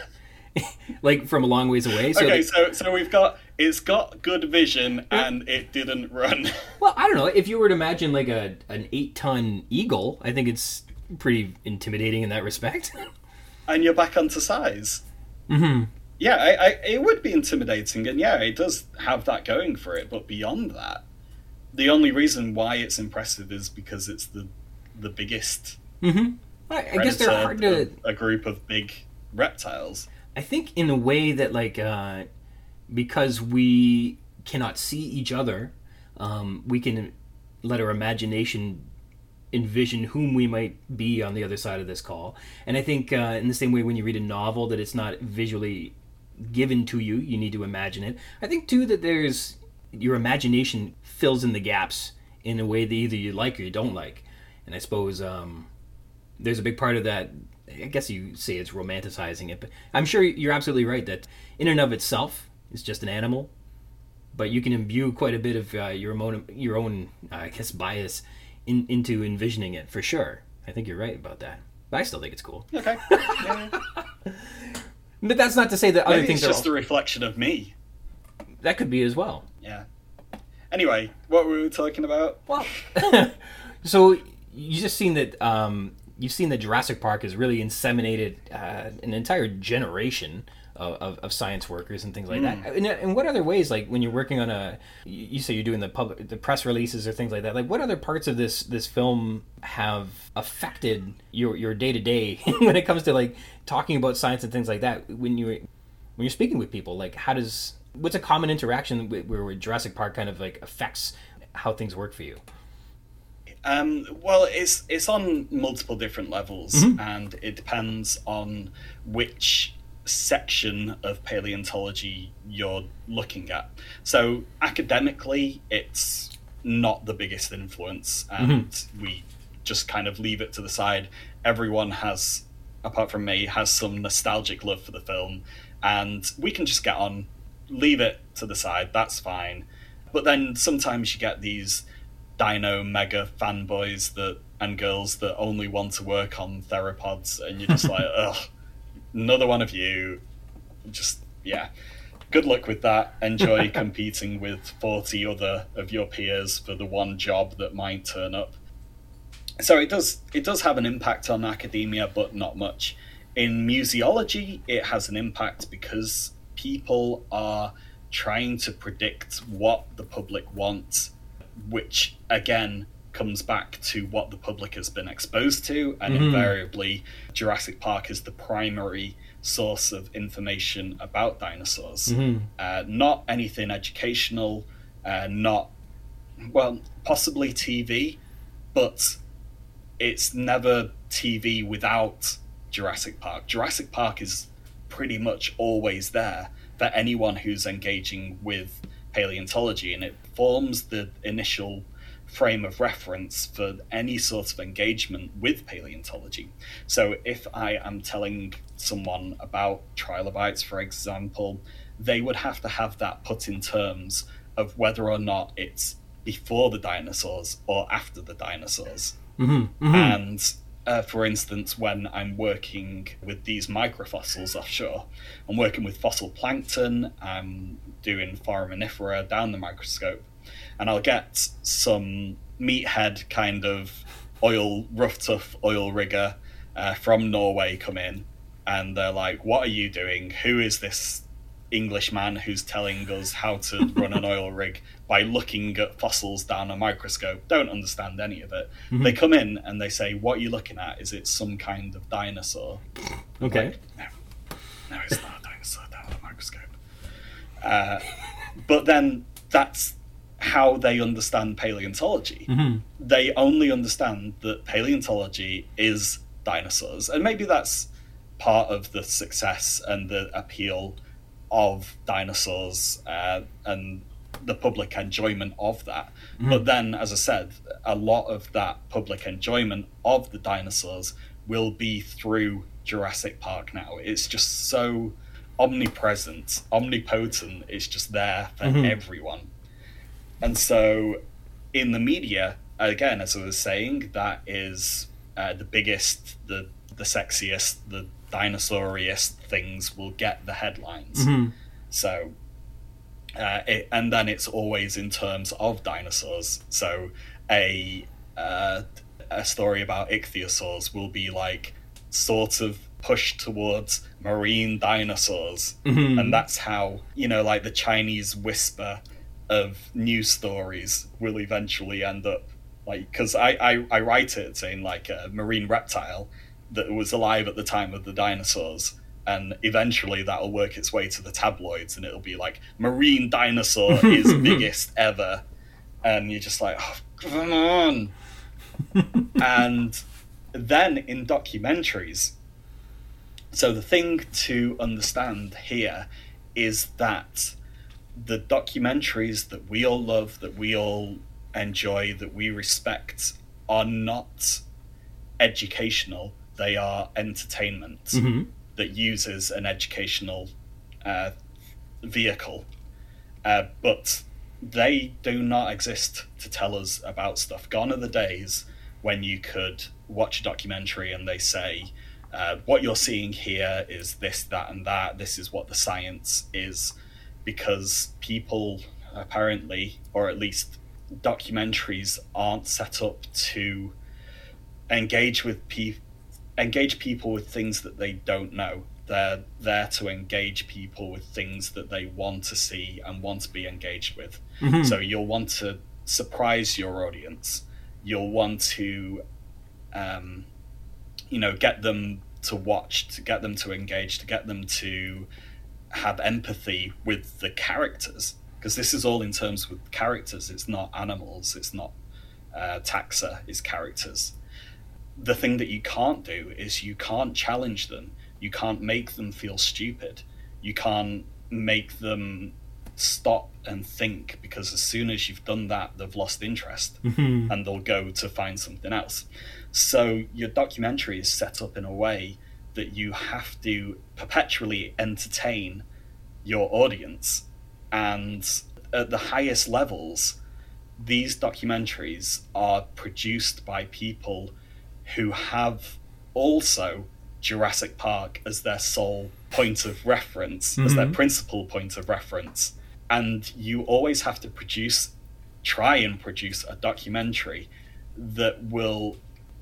like from a long ways away. So, okay, they- so so we've got it's got good vision and it didn't run. well, I don't know. If you were to imagine like a an eight ton eagle, I think it's pretty intimidating in that respect. and you're back onto size. mm-hmm. Yeah, I, I, it would be intimidating, and yeah, it does have that going for it. But beyond that, the only reason why it's impressive is because it's the the biggest. Mm-hmm. I, I guess they're hard to. a group of big reptiles. I think in a way that like uh, because we cannot see each other, um, we can let our imagination envision whom we might be on the other side of this call. And I think uh, in the same way when you read a novel that it's not visually given to you, you need to imagine it. I think too that there's your imagination fills in the gaps in a way that either you like or you don't like. And I suppose um, there's a big part of that. I guess you say it's romanticizing it, but I'm sure you're absolutely right that in and of itself, it's just an animal. But you can imbue quite a bit of uh, your own, your own, uh, I guess, bias in, into envisioning it for sure. I think you're right about that. But I still think it's cool. Okay, yeah. But that's not to say that other maybe things it's are just a reflection of me. that could be as well. Yeah. Anyway, what were we talking about? Well, so you just seen that um, you've seen that Jurassic Park has really inseminated uh, an entire generation of, of, science workers and things like that. And, in what other ways, like when you're working on a, you say you're doing the public, the press releases or things like that. Like what other parts of this this film have affected your your day to day when it comes to like talking about science and things like that? When you when you're speaking with people, like how does what's a common interaction where, where Jurassic Park kind of like affects how things work for you? Um, well, it's it's on multiple different levels, Mhm. and it depends on which section of paleontology you're looking at. So academically, it's not the biggest influence, and mm-hmm. we just kind of leave it to the side. Everyone has, apart from me, has some nostalgic love for the film, and we can just get on, leave it to the side. That's fine. But then sometimes you get these dino mega fanboys that and girls that only want to work on theropods, and you're just like, ugh, another one of you. Just yeah. Good luck with that. Enjoy competing with 40 other of your peers for the one job that might turn up. So it does it does have an impact on academia, but not much. In museology, it has an impact because people are trying to predict what the public wants, which again comes back to what the public has been exposed to, and mm-hmm. invariably, Jurassic Park is the primary source of information about dinosaurs. Mm-hmm. Uh, not anything educational, uh, not, well, possibly TV, but it's never TV without Jurassic Park. Jurassic Park is pretty much always there for anyone who's engaging with paleontology, and it forms the initial frame of reference for any sort of engagement with paleontology. So, if I am telling someone about trilobites, for example, they would have to have that put in terms of whether or not it's before the dinosaurs or after the dinosaurs. Mm-hmm, mm-hmm. And uh, for instance, when I'm working with these microfossils offshore, I'm working with fossil plankton, I'm doing foraminifera down the microscope, and I'll get some meathead kind of oil, rough, tough oil rigger uh, from Norway come in, and they're like, What are you doing? Who is this Englishman who's telling us how to run an oil rig by looking at fossils down a microscope, don't understand any of it. Mm-hmm. They come in and they say, What are you looking at? Is it some kind of dinosaur? Okay. Like, no, no, it's not a dinosaur down a microscope. Uh, but then that's how they understand paleontology. Mm-hmm. They only understand that paleontology is dinosaurs. And maybe that's part of the success and the appeal of dinosaurs uh, and the public enjoyment of that. Mm. But then, as I said, a lot of that public enjoyment of the dinosaurs will be through Jurassic Park now. It's just so omnipresent, omnipotent, it's just there for mm-hmm. everyone. And so, in the media, again, as I was saying, that is uh, the biggest, the the sexiest, the dinosauriest things will get the headlines. Mm-hmm. So, uh, it, and then it's always in terms of dinosaurs. So, a uh, a story about ichthyosaurs will be like sort of pushed towards marine dinosaurs, mm-hmm. and that's how you know, like the Chinese whisper of news stories will eventually end up like because I, I I write it saying like a marine reptile that was alive at the time of the dinosaurs and eventually that'll work its way to the tabloids and it'll be like marine dinosaur is biggest ever. And you're just like oh, come on. And then in documentaries so the thing to understand here is that the documentaries that we all love that we all enjoy that we respect are not educational they are entertainment mm-hmm. that uses an educational uh, vehicle, uh, but they do not exist to tell us about stuff. Gone are the days when you could watch a documentary and they say, uh, what you're seeing here is this, that, and that. This is what the science is. Because people apparently, or at least documentaries, aren't set up to engage with people engage people with things that they don't know. They're there to engage people with things that they want to see and want to be engaged with. Mm-hmm. So you'll want to surprise your audience. You'll want to, um, you know, get them to watch, to get them to engage, to get them to have empathy with the characters. Because this is all in terms with characters. It's not animals. It's not uh, taxa. It's characters the thing that you can't do is you can't challenge them. You can't make them feel stupid. You can't make them stop and think because as soon as you've done that, they've lost interest Mhm. and they'll go to find something else. So your documentary is set up in a way that you have to perpetually entertain your audience. And at the highest levels, these documentaries are produced by people who have also Jurassic Park as their sole point of reference, as their Mhm. principal point of reference. And you always have to produce, try and produce a documentary that will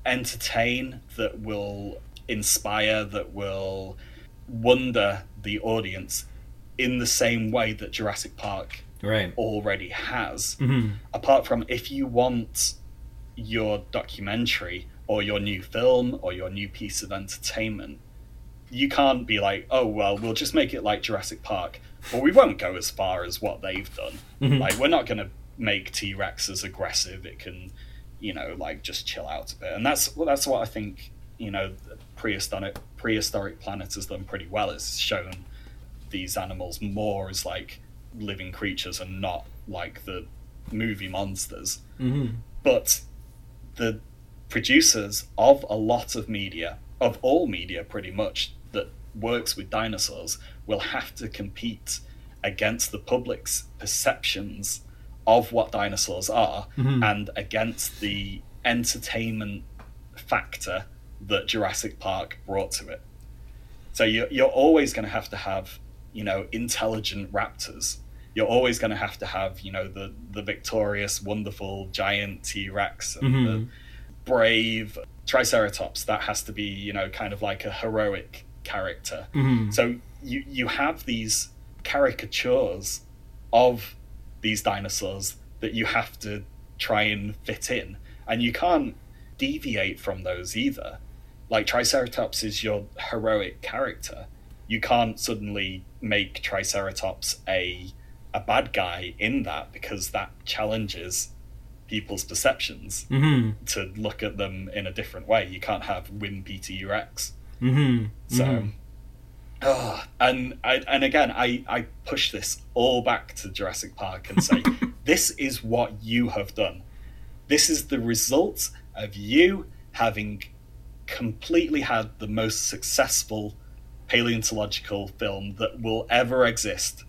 entertain, that will inspire, that will wonder the audience in the same way that Jurassic Park Right. already has. hmm Apart from if you want your documentary or your new film or your new piece of entertainment, you can't be like, oh, well, we'll just make it like Jurassic Park, but we won't go as far as what they've done. Mhm. Like, we're not going to make T Rex as aggressive. It can, you know, like just chill out a bit. And that's, well, that's what I think, you know, prehistoric, prehistoric Planet has done pretty well. It's shown these animals more as like living creatures and not like the movie monsters. hmm But the producers of a lot of media, of all media pretty much, that works with dinosaurs, will have to compete against the public's perceptions of what dinosaurs are Mhm. and against the entertainment factor that Jurassic Park brought to it. So you're, you're always going to have to have, you know, intelligent raptors. You're always going to have to have, you know, the, the victorious, wonderful giant T Rex and the Mhm. brave Triceratops. That has to be, you know, kind of like a heroic character. hmm So you you have these caricatures of these dinosaurs that you have to try and fit in, and you can't deviate from those either. Like Triceratops is your heroic character. You can't suddenly make Triceratops a a bad guy in that because that challenges people's perceptions hmm to look at them in a different way. You can't have wimpy T Rex. hmm So, Ah, and I, and again, I, I push this all back to Jurassic Park and say, this is what you have done. This is the result of you having completely had the most successful paleontological film that will ever exist.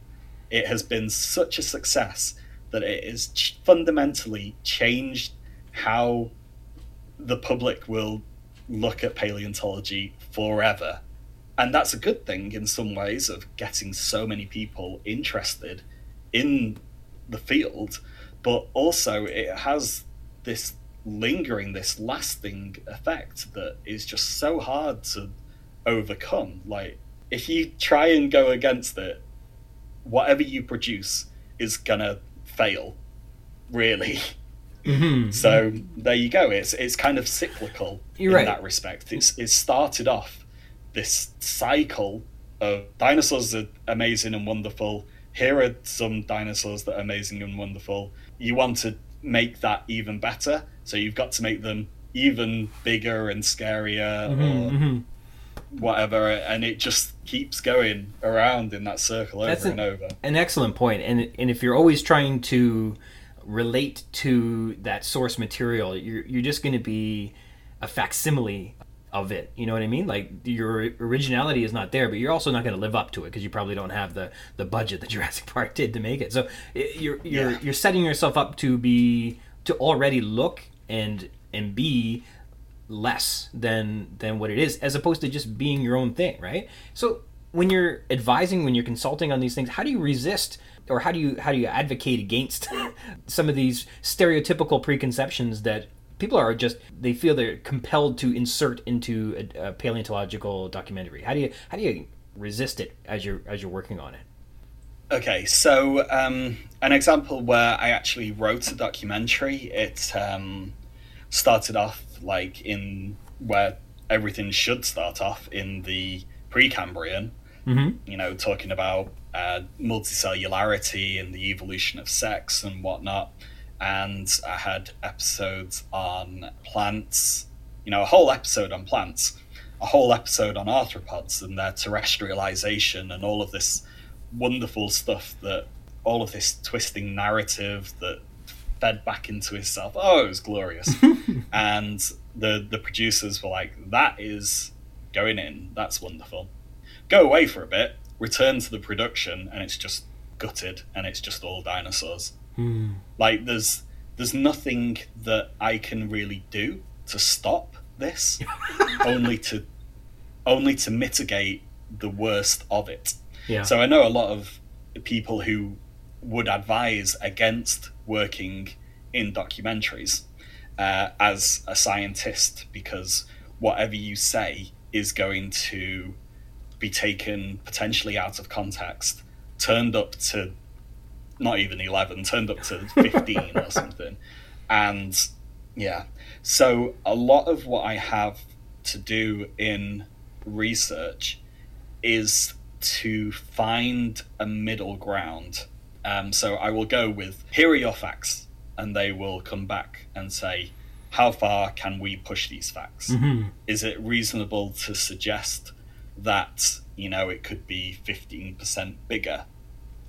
It has been such a success that it has ch- fundamentally changed how the public will look at paleontology forever. And that's a good thing in some ways of getting so many people interested in the field, but also it has this lingering, this lasting effect that is just so hard to overcome. Like, if you try and go against it, whatever you produce is gonna fail, really. hmm So there you go. It's it's kind of cyclical You're in right. that respect. It's it started off this cycle of dinosaurs are amazing and wonderful. Here are some dinosaurs that are amazing and wonderful. You want to make that even better, so you've got to make them even bigger and scarier or hmm whatever, and it just keeps going around in that circle over That's and an- over. an excellent point. and and if you're always trying to relate to that source material you're you're just going to be a facsimile of it you know what i mean like your originality is not there but you're also not going to live up to it because you probably don't have the the budget that Jurassic Park did to make it so you're you're Yeah. you're setting yourself up to be to already look and and be less than than what it is as opposed to just being your own thing right so when you're advising when you're consulting on these things how do you resist or how do you how do you advocate against some of these stereotypical preconceptions that people are just they feel they're compelled to insert into a, a paleontological documentary how do you how do you resist it as you're as you're working on it Okay, so um, an example where I actually wrote a documentary. It um, started off like in where everything should start off in the Precambrian. mm-hmm. You know, talking about uh, multicellularity and the evolution of sex and whatnot. And I had episodes on plants. You know, a whole episode on plants. a whole episode on arthropods and their terrestrialization and all of this wonderful stuff that all of this twisting narrative that fed back into itself. Oh, it was glorious. and the the producers were like, "That is going in. That's wonderful." Go away for a bit, return to the production, and it's just gutted, and it's just all dinosaurs. Hmm. Like there's there's nothing that I can really do to stop this, only to only to mitigate the worst of it. Yeah. So I know a lot of people who would advise against working in documentaries uh, as a scientist because whatever you say is going to be taken potentially out of context, turned up to not even 11, turned up to 15 or something. And yeah, so a lot of what I have to do in research is to find a middle ground. Um, so I will go with here are your facts, and they will come back and say, how far can we push these facts? Mhm. Is it reasonable to suggest that you know it could be fifteen percent bigger?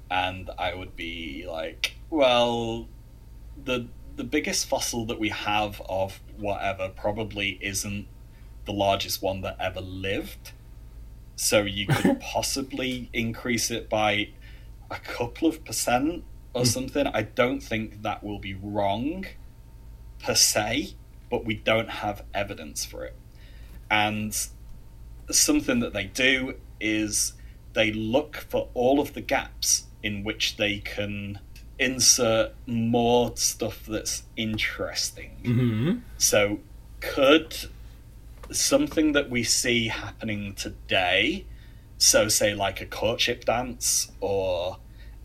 And I would be like, well, the the biggest fossil that we have of whatever probably isn't the largest one that ever lived. So you could possibly increase it by a couple of percent or something. I don't think that will be wrong per se, but we don't have evidence for it. And something that they do is they look for all of the gaps in which they can insert more stuff that's interesting. Mhm. So, could something that we see happening today, so say like a courtship dance or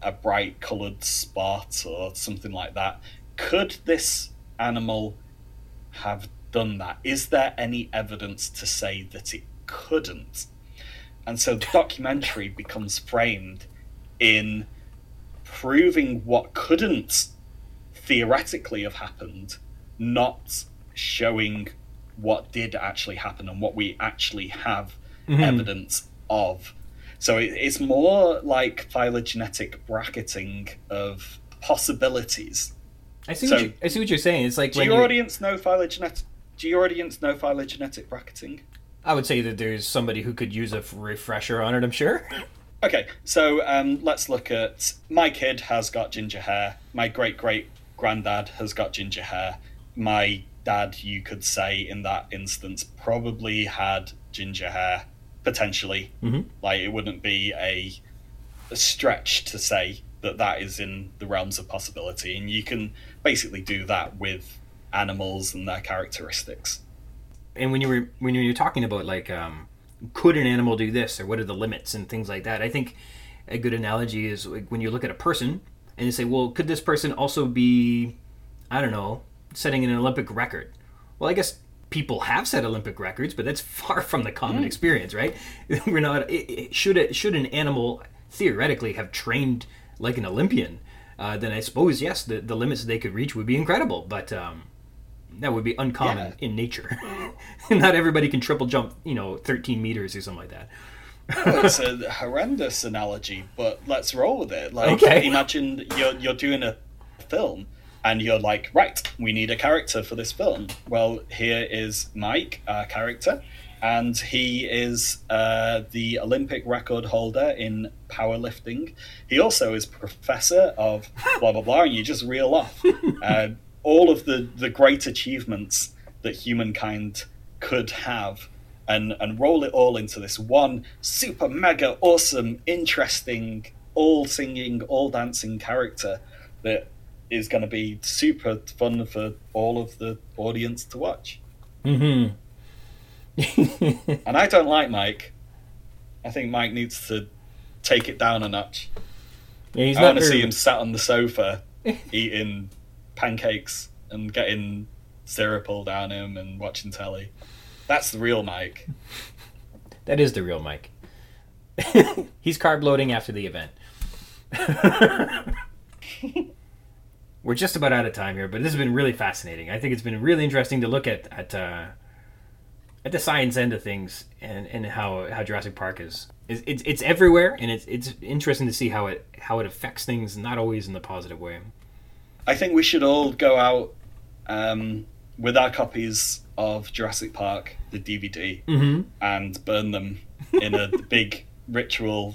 a bright coloured spot or something like that, could this animal have done that? Is there any evidence to say that it couldn't? And so the documentary becomes framed in proving what couldn't theoretically have happened, not showing what did actually happen and what we actually have Mhm. evidence of. So it, it's more like phylogenetic bracketing of possibilities. I see. So- what you, I see what you're saying. It's like Do when your audience know phylogenetic? Do your audience know phylogenetic bracketing? I would say that there's somebody who could use a refresher on it. I'm sure. Okay, so um, let's look at my kid has got ginger hair. My great great granddad has got ginger hair. My dad, you could say in that instance, probably had ginger hair potentially. Mhm. Like it wouldn't be a, a stretch to say that that is in the realms of possibility, and you can basically do that with animals and their characteristics. and when you were when you were talking about like um, could an animal do this or what are the limits and things like that i think a good analogy is like when you look at a person and you say well could this person also be i don't know setting an olympic record well i guess people have set olympic records but that's far from the common experience right we're not it, it, should it should an animal theoretically have trained like an olympian uh, then i suppose yes the, the limits they could reach would be incredible but um, that would be uncommon Yeah. in nature. Not everybody can triple jump, you know, 13 meters or something like that. Well, it's a horrendous analogy, but let's roll with it. Like, Okay. imagine you're you're doing a film, and you're like, right, we need a character for this film. Well, here is Mike, our character, and he is uh, the Olympic record holder in powerlifting. He also is professor of blah blah blah, and you just reel off uh, all of the the great achievements that humankind could have and and roll it all into this one super mega awesome interesting all singing all dancing character that is going to be super fun for all of the audience to watch Mm-hmm. and i don't like mike i think mike needs to take it down a notch yeah, he's i want to see him sat on the sofa eating pancakes and getting syrup all down him and watching telly that's the real mike That is the real Mike. he's carb loading after the event. We're just about out of time here, but this has been really fascinating. I think it's been really interesting to look at at uh, at the science end of things and, and how, how Jurassic Park is, it's, it's everywhere and it's it's interesting to see how it how it affects things, not always in the positive way. I think we should all go out um, with our copies of Jurassic Park, the DVD, Mm-hmm. and burn them in a big ritual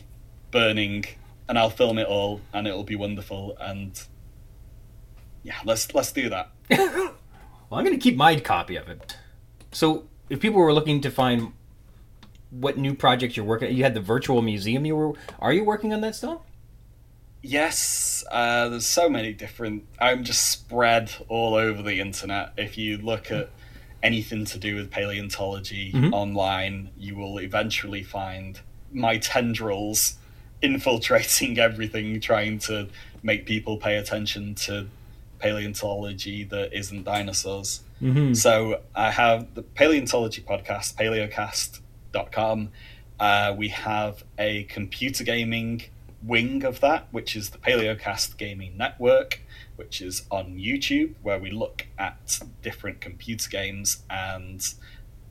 burning, and I'll film it all, and it'll be wonderful. And yeah, let's let's do that. Well, I'm going to keep my copy of it. So, if people were looking to find what new projects you're working, you had the virtual museum. You were, are you working on that still? Yes, uh, there's so many different. I'm just spread all over the internet. If you look at anything to do with paleontology Mhm. online, you will eventually find my tendrils infiltrating everything, trying to make people pay attention to paleontology that isn't dinosaurs. Mm-hmm. So I have the paleontology podcast, palaeocast.com. Uh, we have a computer gaming wing of that, which is the Palaeocast Gaming Network, which is on YouTube, where we look at different computer games and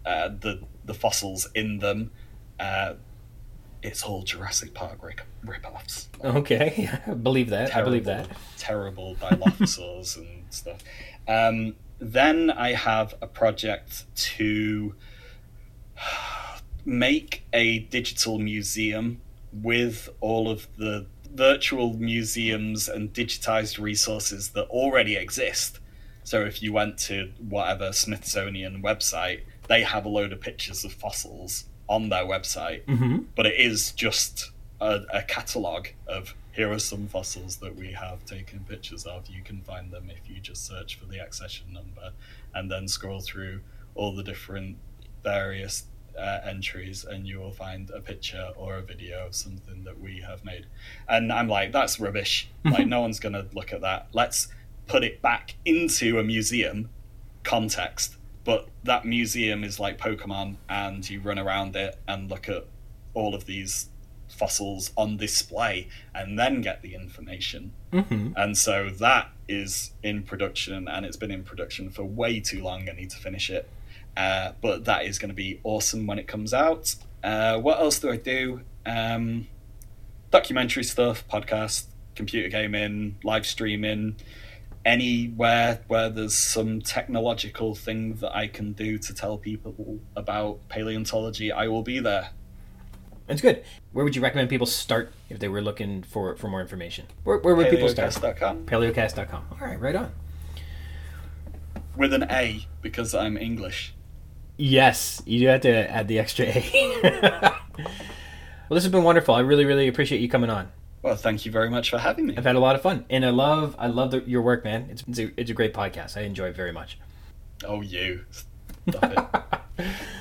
uh, the the fossils in them. Uh, it's all Jurassic Park rip- rip-offs. Okay, I believe that. I believe that. Terrible Dilophosaurs and stuff. Um, then I have a project to make a digital museum with all of the virtual museums and digitized resources that already exist. So if you went to whatever Smithsonian website, they have a load of pictures of fossils on their website Mm-hmm. but it is just a, a catalogue of here are some fossils that we have taken pictures of. You can find them if you just search for the accession number and then scroll through all the different various uh, entries, and you will find a picture or a video of something that we have made. And I'm like, that's rubbish. Like, no one's going to look at that. Let's put it back into a museum context. But that museum is like Pokemon, and you run around it and look at all of these fossils on display and then get the information. Mm-hmm. And so that is in production, and it's been in production for way too long. I need to finish it. Uh, but that is going to be awesome when it comes out. Uh, what else do I do? Um, documentary stuff, podcast, computer gaming, live streaming, anywhere where there's some technological thing that I can do to tell people about paleontology, I will be there. That's good. Where would you recommend people start if they were looking for, for more information? Where, where would people start? Palaeocast.com. Palaeocast.com. All right, right on. With an A because I'm English. Yes, you do have to add the extra A. well, this has been wonderful. I really, really appreciate you coming on. Well, thank you very much for having me. I've had a lot of fun, and I love, I love the, your work, man. It's, it's, a, it's a great podcast. I enjoy it very much. Oh, you. Stop it.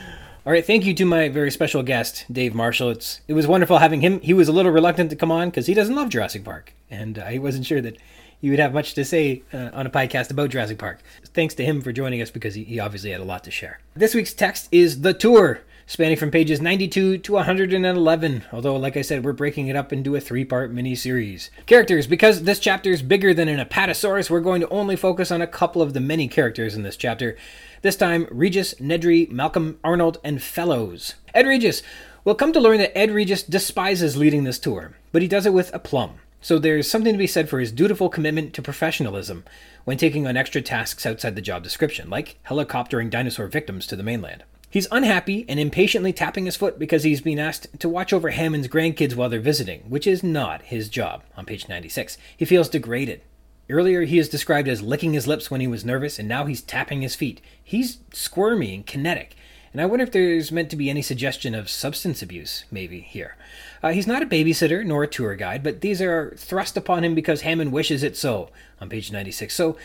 All right, thank you to my very special guest, Dave Marshall. It's it was wonderful having him. He was a little reluctant to come on because he doesn't love Jurassic Park, and he wasn't sure that he would have much to say uh, on a podcast about Jurassic Park. Thanks to him for joining us because he, he obviously had a lot to share. This week's text is the tour, spanning from pages 92 to 111. Although, like I said, we're breaking it up into a three-part mini-series. Characters, because this chapter is bigger than an Apatosaurus, we're going to only focus on a couple of the many characters in this chapter. This time, Regis, Nedry, Malcolm, Arnold, and Fellows. Ed Regis. We'll come to learn that Ed Regis despises leading this tour, but he does it with aplomb. So there's something to be said for his dutiful commitment to professionalism when taking on extra tasks outside the job description, like helicoptering dinosaur victims to the mainland. He's unhappy and impatiently tapping his foot because he's been asked to watch over Hammond's grandkids while they're visiting, which is not his job, on page 96. He feels degraded. Earlier, he is described as licking his lips when he was nervous, and now he's tapping his feet. He's squirmy and kinetic, and I wonder if there's meant to be any suggestion of substance abuse, maybe, here. Uh, he's not a babysitter nor a tour guide, but these are thrust upon him because Hammond wishes it so, on page 96. So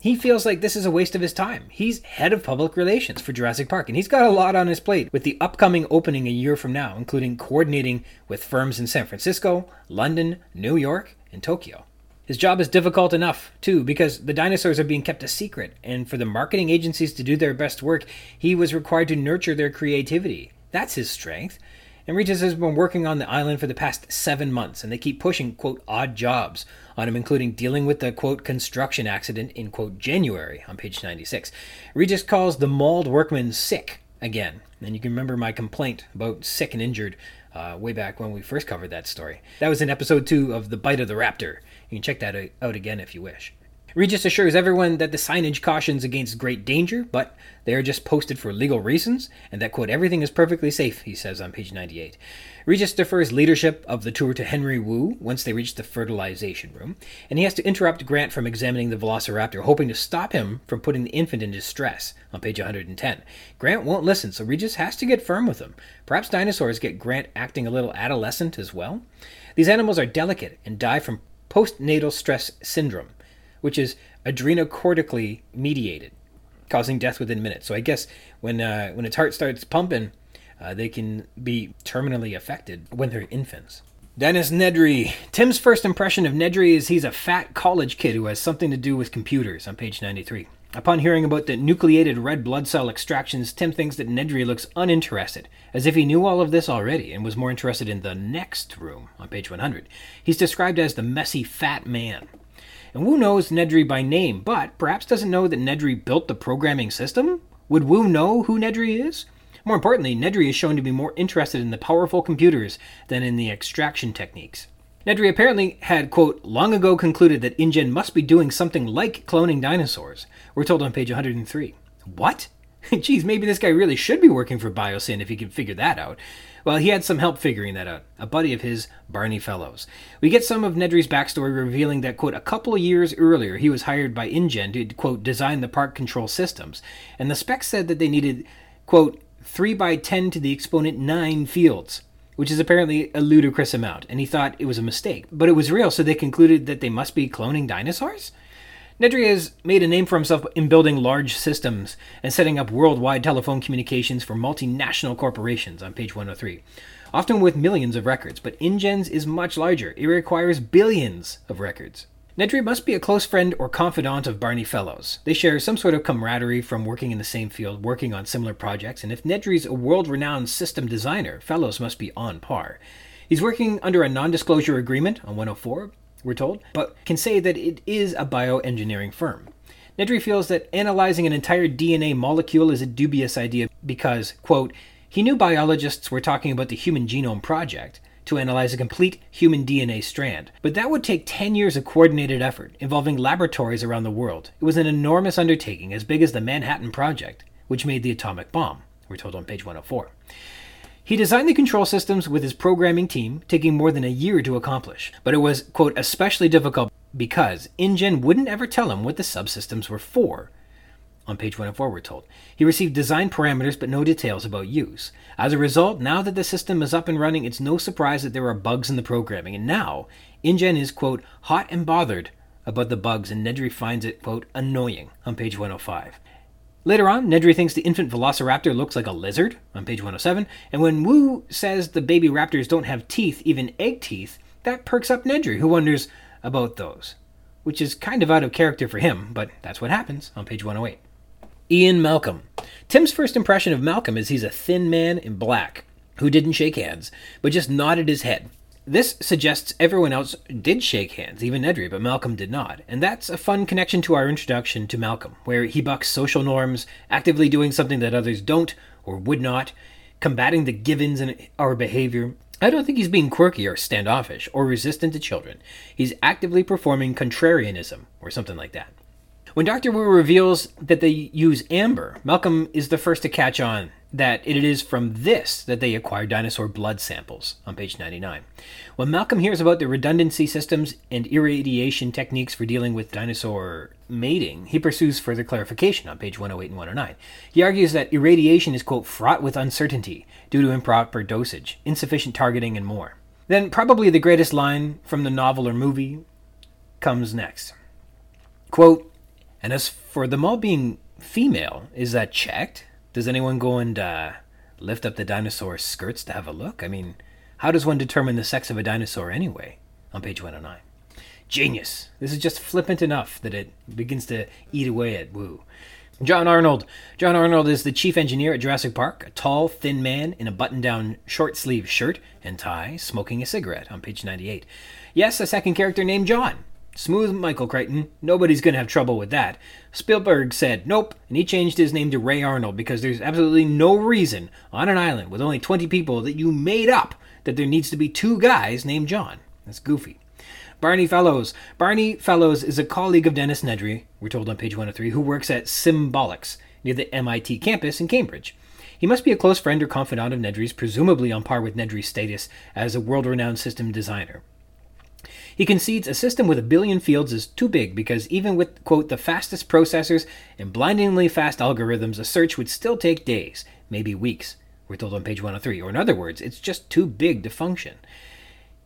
he feels like this is a waste of his time. He's head of public relations for Jurassic Park, and he's got a lot on his plate with the upcoming opening a year from now, including coordinating with firms in San Francisco, London, New York, and Tokyo. His job is difficult enough, too, because the dinosaurs are being kept a secret, and for the marketing agencies to do their best work, he was required to nurture their creativity. That's his strength. And Regis has been working on the island for the past seven months, and they keep pushing, quote, odd jobs on him, including dealing with the, quote, construction accident in, quote, January on page 96. Regis calls the mauled workman sick, again. And you can remember my complaint about sick and injured uh, way back when we first covered that story. That was in episode two of The Bite of the Raptor. You can check that out again if you wish. Regis assures everyone that the signage cautions against great danger, but they are just posted for legal reasons, and that, quote, everything is perfectly safe, he says on page 98. Regis defers leadership of the tour to Henry Wu once they reach the fertilization room, and he has to interrupt Grant from examining the velociraptor, hoping to stop him from putting the infant in distress on page 110. Grant won't listen, so Regis has to get firm with him. Perhaps dinosaurs get Grant acting a little adolescent as well? These animals are delicate and die from postnatal stress syndrome which is adrenocortically mediated, causing death within minutes. So I guess when uh, when its heart starts pumping, uh, they can be terminally affected when they're infants. Dennis Nedry. Tim's first impression of Nedry is he's a fat college kid who has something to do with computers on page 93. Upon hearing about the nucleated red blood cell extractions, Tim thinks that Nedry looks uninterested, as if he knew all of this already and was more interested in the next room on page 100. He's described as the messy fat man. And Wu knows Nedry by name, but perhaps doesn't know that Nedry built the programming system? Would Wu know who Nedry is? More importantly, Nedry is shown to be more interested in the powerful computers than in the extraction techniques. Nedry apparently had, quote, long ago concluded that InGen must be doing something like cloning dinosaurs. We're told on page 103. What? Geez, maybe this guy really should be working for Biosyn if he could figure that out. Well, he had some help figuring that out. A buddy of his, Barney Fellows. We get some of Nedry's backstory revealing that, quote, a couple of years earlier he was hired by InGen to, quote, design the park control systems. And the specs said that they needed, quote, 3 by 10 to the exponent 9 fields, which is apparently a ludicrous amount. And he thought it was a mistake. But it was real, so they concluded that they must be cloning dinosaurs? Nedry has made a name for himself in building large systems and setting up worldwide telephone communications for multinational corporations on page 103, often with millions of records, but InGen's is much larger. It requires billions of records. Nedry must be a close friend or confidant of Barney Fellows. They share some sort of camaraderie from working in the same field, working on similar projects, and if Nedry's a world renowned system designer, Fellows must be on par. He's working under a non disclosure agreement on 104, we're told, but can say that it is a bioengineering firm. Nedry feels that analyzing an entire DNA molecule is a dubious idea because, quote, he knew biologists were talking about the Human Genome Project to analyze a complete human DNA strand, but that would take 10 years of coordinated effort involving laboratories around the world. It was an enormous undertaking as big as the Manhattan Project, which made the atomic bomb, we're told on page 104. He designed the control systems with his programming team, taking more than a year to accomplish. But it was, quote, especially difficult because InGen wouldn't ever tell him what the subsystems were for. On page 104, we're told. He received design parameters but no details about use. As a result, now that the system is up and running, it's no surprise that there are bugs in the programming. And now, InGen is, quote, hot and bothered about the bugs, and Nedry finds it, quote, annoying on page 105. Later on, Nedry thinks the infant velociraptor looks like a lizard on page 107, and when Wu says the baby raptors don't have teeth, even egg teeth, that perks up Nedry, who wonders about those. Which is kind of out of character for him, but that's what happens on page 108. Ian Malcolm. Tim's first impression of Malcolm is he's a thin man in black who didn't shake hands, but just nodded his head. This suggests everyone else did shake hands, even Nedry, but Malcolm did not. And that's a fun connection to our introduction to Malcolm, where he bucks social norms, actively doing something that others don't or would not, combating the givens in our behavior. I don't think he's being quirky or standoffish or resistant to children. He's actively performing contrarianism or something like that. When Dr. Wu reveals that they use amber, Malcolm is the first to catch on that it is from this that they acquire dinosaur blood samples on page 99. When Malcolm hears about the redundancy systems and irradiation techniques for dealing with dinosaur mating, he pursues further clarification on page 108 and 109. He argues that irradiation is, quote, fraught with uncertainty due to improper dosage, insufficient targeting, and more. Then, probably the greatest line from the novel or movie comes next. Quote, and as for them all being female, is that checked? Does anyone go and uh, lift up the dinosaur's skirts to have a look? I mean, how does one determine the sex of a dinosaur anyway? On page 109. Genius. This is just flippant enough that it begins to eat away at Wu. John Arnold. John Arnold is the chief engineer at Jurassic Park, a tall, thin man in a button down short sleeve shirt and tie, smoking a cigarette on page 98. Yes, a second character named John. Smooth Michael Crichton. Nobody's going to have trouble with that. Spielberg said nope, and he changed his name to Ray Arnold because there's absolutely no reason on an island with only 20 people that you made up that there needs to be two guys named John. That's goofy. Barney Fellows. Barney Fellows is a colleague of Dennis Nedry, we're told on page 103, who works at Symbolics near the MIT campus in Cambridge. He must be a close friend or confidant of Nedry's, presumably on par with Nedry's status as a world renowned system designer. He concedes a system with a billion fields is too big because even with, quote, the fastest processors and blindingly fast algorithms, a search would still take days, maybe weeks, we're told on page 103. Or in other words, it's just too big to function.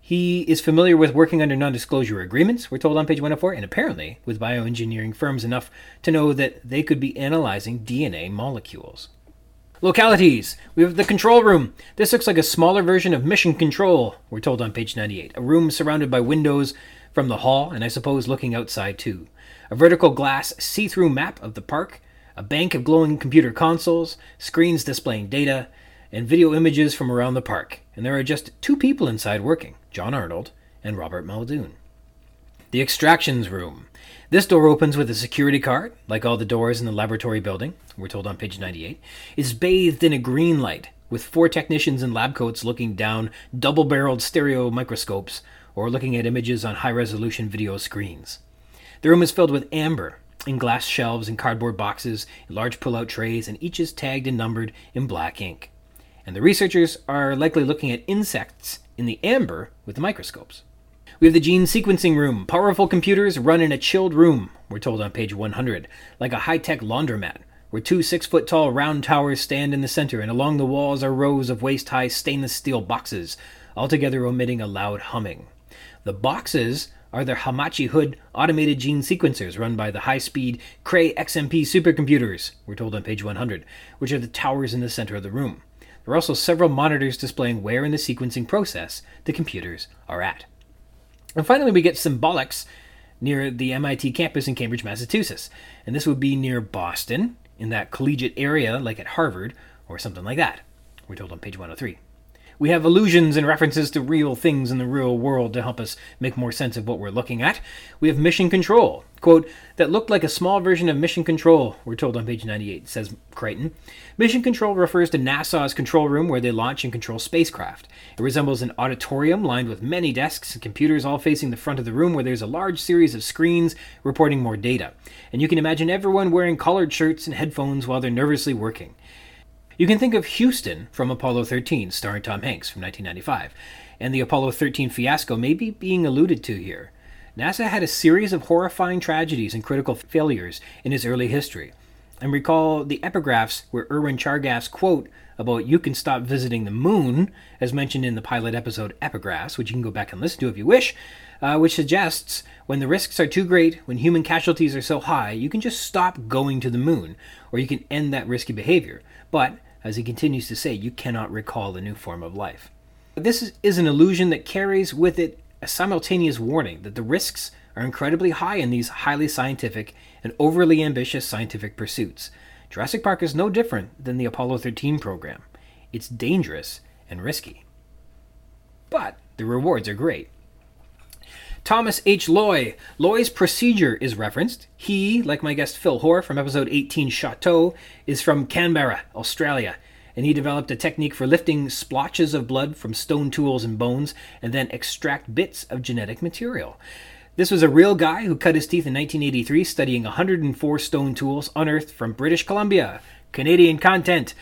He is familiar with working under non disclosure agreements, we're told on page 104, and apparently with bioengineering firms enough to know that they could be analyzing DNA molecules. Localities. We have the control room. This looks like a smaller version of Mission Control, we're told on page 98. A room surrounded by windows from the hall, and I suppose looking outside too. A vertical glass see through map of the park, a bank of glowing computer consoles, screens displaying data, and video images from around the park. And there are just two people inside working John Arnold and Robert Muldoon. The extractions room. This door opens with a security card, like all the doors in the laboratory building, we're told on page 98, is bathed in a green light, with four technicians in lab coats looking down double barreled stereo microscopes or looking at images on high resolution video screens. The room is filled with amber in glass shelves and cardboard boxes, large pull out trays, and each is tagged and numbered in black ink. And the researchers are likely looking at insects in the amber with the microscopes. We have the gene sequencing room. Powerful computers run in a chilled room, we're told on page 100, like a high tech laundromat, where two six foot tall round towers stand in the center, and along the walls are rows of waist high stainless steel boxes, altogether emitting a loud humming. The boxes are the Hamachi Hood automated gene sequencers run by the high speed Cray XMP supercomputers, we're told on page 100, which are the towers in the center of the room. There are also several monitors displaying where in the sequencing process the computers are at. And finally, we get Symbolics near the MIT campus in Cambridge, Massachusetts. And this would be near Boston, in that collegiate area like at Harvard, or something like that. We're told on page 103. We have allusions and references to real things in the real world to help us make more sense of what we're looking at. We have Mission Control, quote, that looked like a small version of Mission Control, we're told on page 98, says Crichton. Mission Control refers to NASA's control room where they launch and control spacecraft. It resembles an auditorium lined with many desks and computers all facing the front of the room where there's a large series of screens reporting more data. And you can imagine everyone wearing collared shirts and headphones while they're nervously working. You can think of Houston from Apollo 13, starring Tom Hanks from 1995, and the Apollo 13 fiasco may be being alluded to here. NASA had a series of horrifying tragedies and critical failures in its early history. And recall the epigraphs where Erwin Chargaff's quote about you can stop visiting the moon, as mentioned in the pilot episode Epigraphs, which you can go back and listen to if you wish, uh, which suggests when the risks are too great, when human casualties are so high, you can just stop going to the moon, or you can end that risky behavior. But as he continues to say, you cannot recall a new form of life. This is an illusion that carries with it a simultaneous warning that the risks are incredibly high in these highly scientific and overly ambitious scientific pursuits. Jurassic Park is no different than the Apollo 13 program. It's dangerous and risky. But the rewards are great. Thomas H. Loy. Loy's procedure is referenced. He, like my guest Phil Hoare from episode 18 Chateau, is from Canberra, Australia, and he developed a technique for lifting splotches of blood from stone tools and bones and then extract bits of genetic material. This was a real guy who cut his teeth in 1983 studying 104 stone tools unearthed from British Columbia. Canadian content,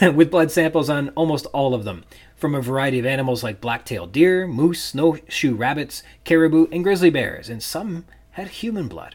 with blood samples on almost all of them from a variety of animals like black-tailed deer, moose, snowshoe rabbits, caribou, and grizzly bears, and some had human blood.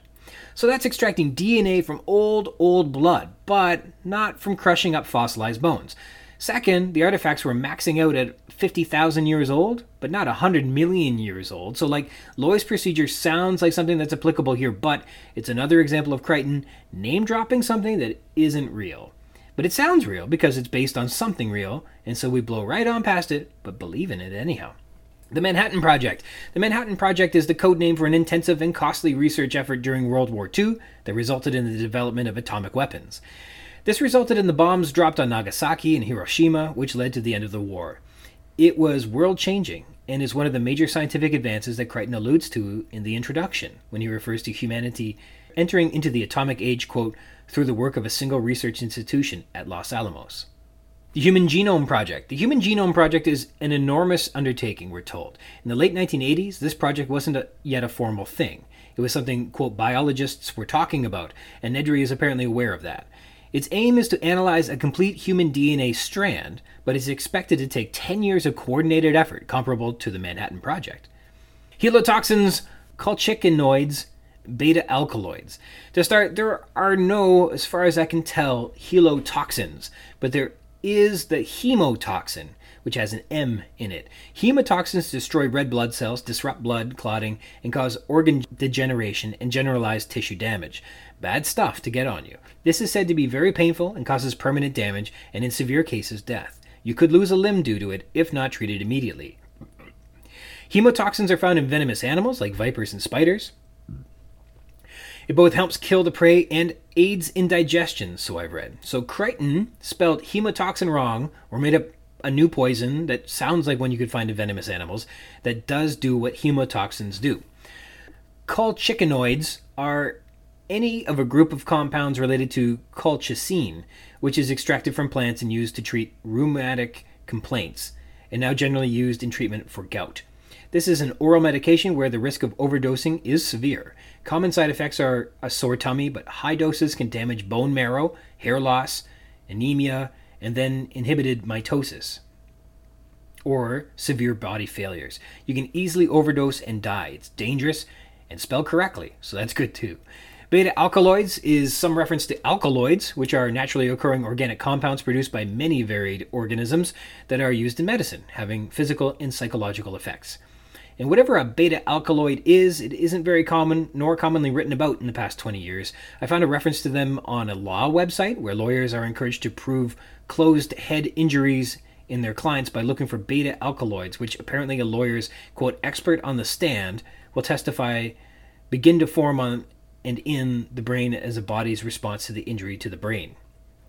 So that's extracting DNA from old, old blood, but not from crushing up fossilized bones. Second, the artifacts were maxing out at 50,000 years old, but not 100 million years old. So, like, Loy's procedure sounds like something that's applicable here, but it's another example of Crichton name dropping something that isn't real. But it sounds real because it's based on something real, and so we blow right on past it, but believe in it anyhow. The Manhattan Project. The Manhattan Project is the code name for an intensive and costly research effort during World War II that resulted in the development of atomic weapons. This resulted in the bombs dropped on Nagasaki and Hiroshima, which led to the end of the war. It was world changing, and is one of the major scientific advances that Crichton alludes to in the introduction when he refers to humanity entering into the atomic age, quote, through the work of a single research institution at Los Alamos. The Human Genome Project. The Human Genome Project is an enormous undertaking, we're told. In the late 1980s, this project wasn't a, yet a formal thing. It was something, quote, biologists were talking about, and Nedry is apparently aware of that. Its aim is to analyze a complete human DNA strand, but is expected to take 10 years of coordinated effort, comparable to the Manhattan Project. Helotoxins, colchicinoids, beta alkaloids. To start, there are no, as far as I can tell, helotoxins, but there is the hemotoxin, which has an M in it. Hemotoxins destroy red blood cells, disrupt blood clotting, and cause organ degeneration and generalized tissue damage. Bad stuff to get on you. This is said to be very painful and causes permanent damage, and in severe cases, death. You could lose a limb due to it if not treated immediately. Hemotoxins are found in venomous animals like vipers and spiders. It both helps kill the prey and aids in digestion, so I've read. So Crichton spelled hemotoxin wrong or made up a new poison that sounds like one you could find in venomous animals that does do what hemotoxins do. Colchicinoids are any of a group of compounds related to colchicine, which is extracted from plants and used to treat rheumatic complaints, and now generally used in treatment for gout. This is an oral medication where the risk of overdosing is severe. Common side effects are a sore tummy, but high doses can damage bone marrow, hair loss, anemia, and then inhibited mitosis or severe body failures. You can easily overdose and die. It's dangerous and spelled correctly, so that's good too. Beta alkaloids is some reference to alkaloids, which are naturally occurring organic compounds produced by many varied organisms that are used in medicine, having physical and psychological effects. And whatever a beta alkaloid is, it isn't very common nor commonly written about in the past 20 years. I found a reference to them on a law website where lawyers are encouraged to prove closed head injuries in their clients by looking for beta alkaloids, which apparently a lawyer's quote expert on the stand will testify begin to form on and in the brain as a body's response to the injury to the brain.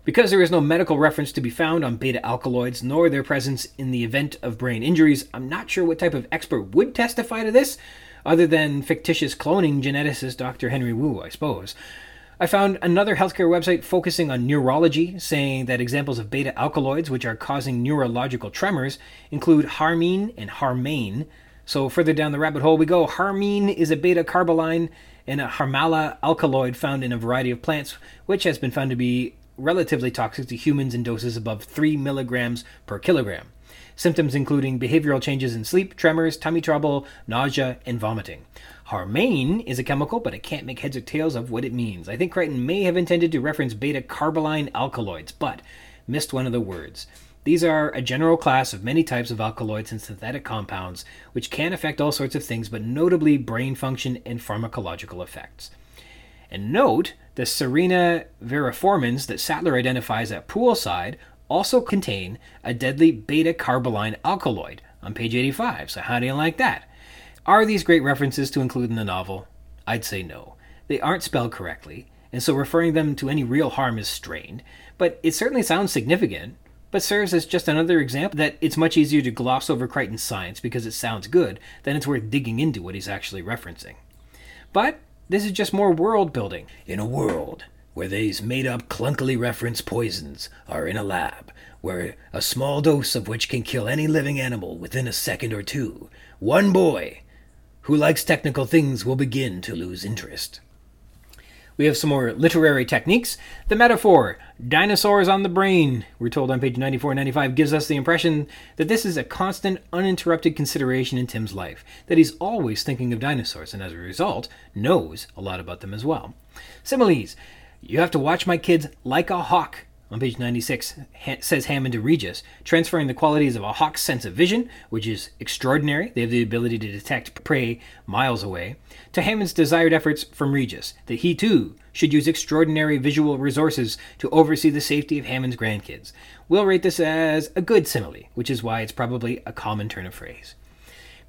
Because there is no medical reference to be found on beta alkaloids nor their presence in the event of brain injuries, I'm not sure what type of expert would testify to this, other than fictitious cloning geneticist Dr. Henry Wu, I suppose. I found another healthcare website focusing on neurology, saying that examples of beta alkaloids which are causing neurological tremors include harmine and harmane. So further down the rabbit hole we go. Harmine is a beta carboline and a harmala alkaloid found in a variety of plants, which has been found to be relatively toxic to humans in doses above 3 milligrams per kilogram. Symptoms including behavioral changes in sleep, tremors, tummy trouble, nausea, and vomiting. Harmane is a chemical, but I can't make heads or tails of what it means. I think Crichton may have intended to reference beta carboline alkaloids, but missed one of the words. These are a general class of many types of alkaloids and synthetic compounds, which can affect all sorts of things, but notably brain function and pharmacological effects. And note the Serenna veriformans that Sattler identifies at poolside also contain a deadly beta carboline alkaloid on page 85. So, how do you like that? Are these great references to include in the novel? I'd say no. They aren't spelled correctly, and so referring them to any real harm is strained, but it certainly sounds significant, but serves as just another example that it's much easier to gloss over Crichton's science because it sounds good than it's worth digging into what he's actually referencing. But this is just more world building. In a world where these made up clunkily referenced poisons are in a lab, where a small dose of which can kill any living animal within a second or two, one boy who likes technical things will begin to lose interest. We have some more literary techniques. The metaphor, dinosaurs on the brain, we're told on page 94 and 95, gives us the impression that this is a constant, uninterrupted consideration in Tim's life, that he's always thinking of dinosaurs, and as a result, knows a lot about them as well. Similes, you have to watch my kids like a hawk on page 96 ha- says Hammond to Regis, transferring the qualities of a hawk's sense of vision, which is extraordinary, they have the ability to detect prey miles away, to Hammond's desired efforts from Regis, that he too should use extraordinary visual resources to oversee the safety of Hammond's grandkids. We'll rate this as a good simile, which is why it's probably a common turn of phrase.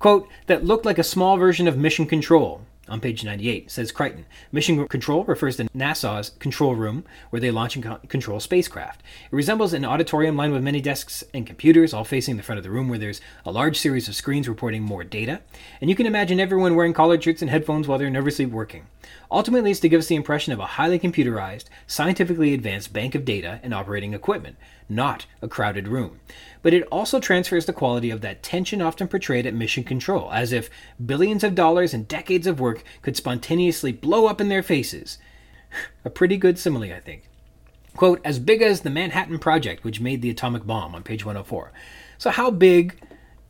Quote, that looked like a small version of Mission Control, on page 98, says Crichton. Mission control refers to NASA's control room where they launch and control spacecraft. It resembles an auditorium lined with many desks and computers, all facing the front of the room where there's a large series of screens reporting more data. And you can imagine everyone wearing collared shirts and headphones while they're nervously working. Ultimately, it's to give us the impression of a highly computerized, scientifically advanced bank of data and operating equipment, not a crowded room. But it also transfers the quality of that tension often portrayed at mission control, as if billions of dollars and decades of work could spontaneously blow up in their faces. A pretty good simile, I think. Quote, as big as the Manhattan Project, which made the atomic bomb, on page 104. So, how big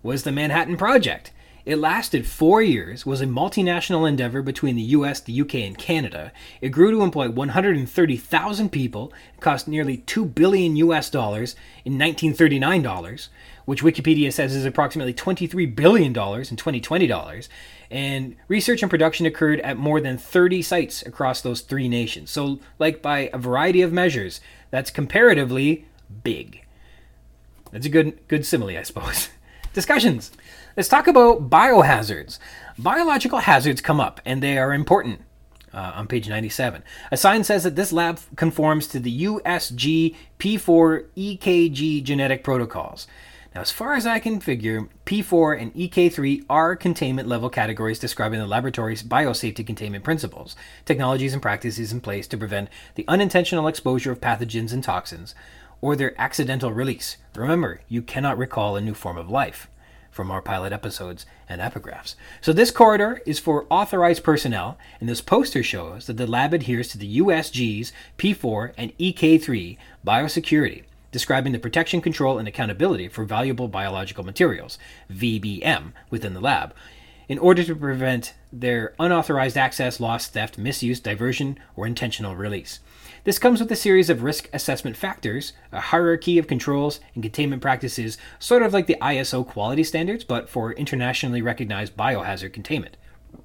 was the Manhattan Project? It lasted four years, was a multinational endeavor between the US, the UK, and Canada. It grew to employ 130,000 people, cost nearly 2 billion US dollars in 1939 dollars, which Wikipedia says is approximately 23 billion dollars in 2020 dollars. And research and production occurred at more than 30 sites across those three nations. So, like by a variety of measures, that's comparatively big. That's a good good simile, I suppose. Discussions. Let's talk about biohazards. Biological hazards come up, and they are important. Uh, on page 97. A sign says that this lab conforms to the USG P4 EK3 genetic protocols. Now, as far as I can figure, P4 and EK3 are containment level categories describing the laboratory's biosafety containment principles, technologies, and practices in place to prevent the unintentional exposure of pathogens and toxins or their accidental release. Remember, you cannot recall a new form of life from our pilot episodes and epigraphs. So this corridor is for authorized personnel, and this poster shows that the lab adheres to the USG's P4 and EK3 biosecurity, describing the protection, control, and accountability for valuable biological materials, VBM, within the lab, in order to prevent their unauthorized access, loss, theft, misuse, diversion, or intentional release. This comes with a series of risk assessment factors, a hierarchy of controls and containment practices, sort of like the ISO quality standards, but for internationally recognized biohazard containment.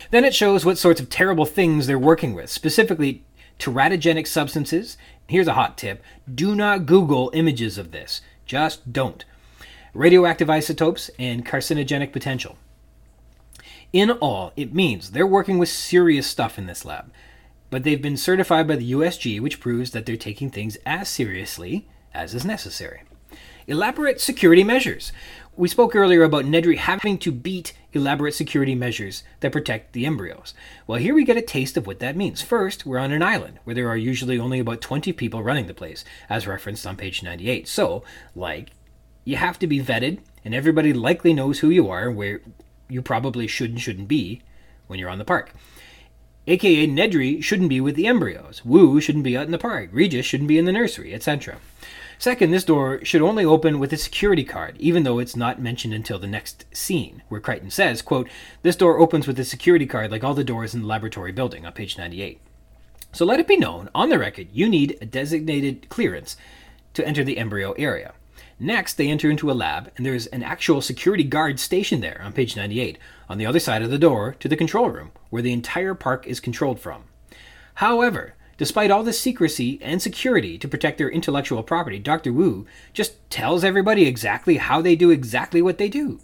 Then it shows what sorts of terrible things they're working with, specifically teratogenic substances. Here's a hot tip do not Google images of this, just don't. Radioactive isotopes and carcinogenic potential. In all, it means they're working with serious stuff in this lab but they've been certified by the USG, which proves that they're taking things as seriously as is necessary. Elaborate security measures. We spoke earlier about Nedry having to beat elaborate security measures that protect the embryos. Well, here we get a taste of what that means. First, we're on an island where there are usually only about 20 people running the place, as referenced on page 98. So, like, you have to be vetted, and everybody likely knows who you are and where you probably should and shouldn't be when you're on the park aka Nedry shouldn't be with the embryos, Wu shouldn't be out in the park, Regis shouldn't be in the nursery, etc. Second, this door should only open with a security card, even though it's not mentioned until the next scene, where Crichton says, quote, This door opens with a security card like all the doors in the laboratory building, on page 98. So let it be known, on the record, you need a designated clearance to enter the embryo area. Next, they enter into a lab, and there's an actual security guard stationed there on page 98, on the other side of the door to the control room, where the entire park is controlled from. However, despite all this secrecy and security to protect their intellectual property, Dr. Wu just tells everybody exactly how they do exactly what they do.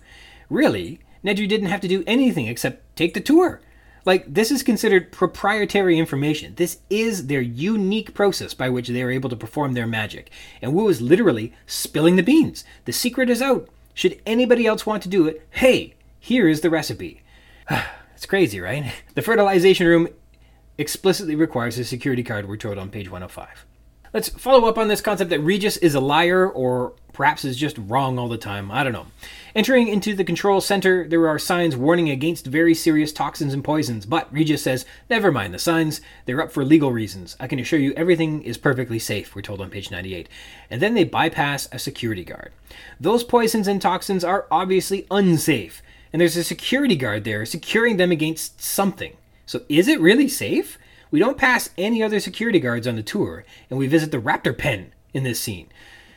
Really, Nedry didn't have to do anything except take the tour. Like, this is considered proprietary information. This is their unique process by which they are able to perform their magic. And Wu is literally spilling the beans. The secret is out. Should anybody else want to do it, hey, here is the recipe. it's crazy, right? The fertilization room explicitly requires a security card, we're told on page 105. Let's follow up on this concept that Regis is a liar or perhaps is just wrong all the time. I don't know. Entering into the control center, there are signs warning against very serious toxins and poisons, but Regis says, never mind the signs, they're up for legal reasons. I can assure you everything is perfectly safe, we're told on page 98. And then they bypass a security guard. Those poisons and toxins are obviously unsafe, and there's a security guard there securing them against something. So is it really safe? We don't pass any other security guards on the tour, and we visit the raptor pen in this scene.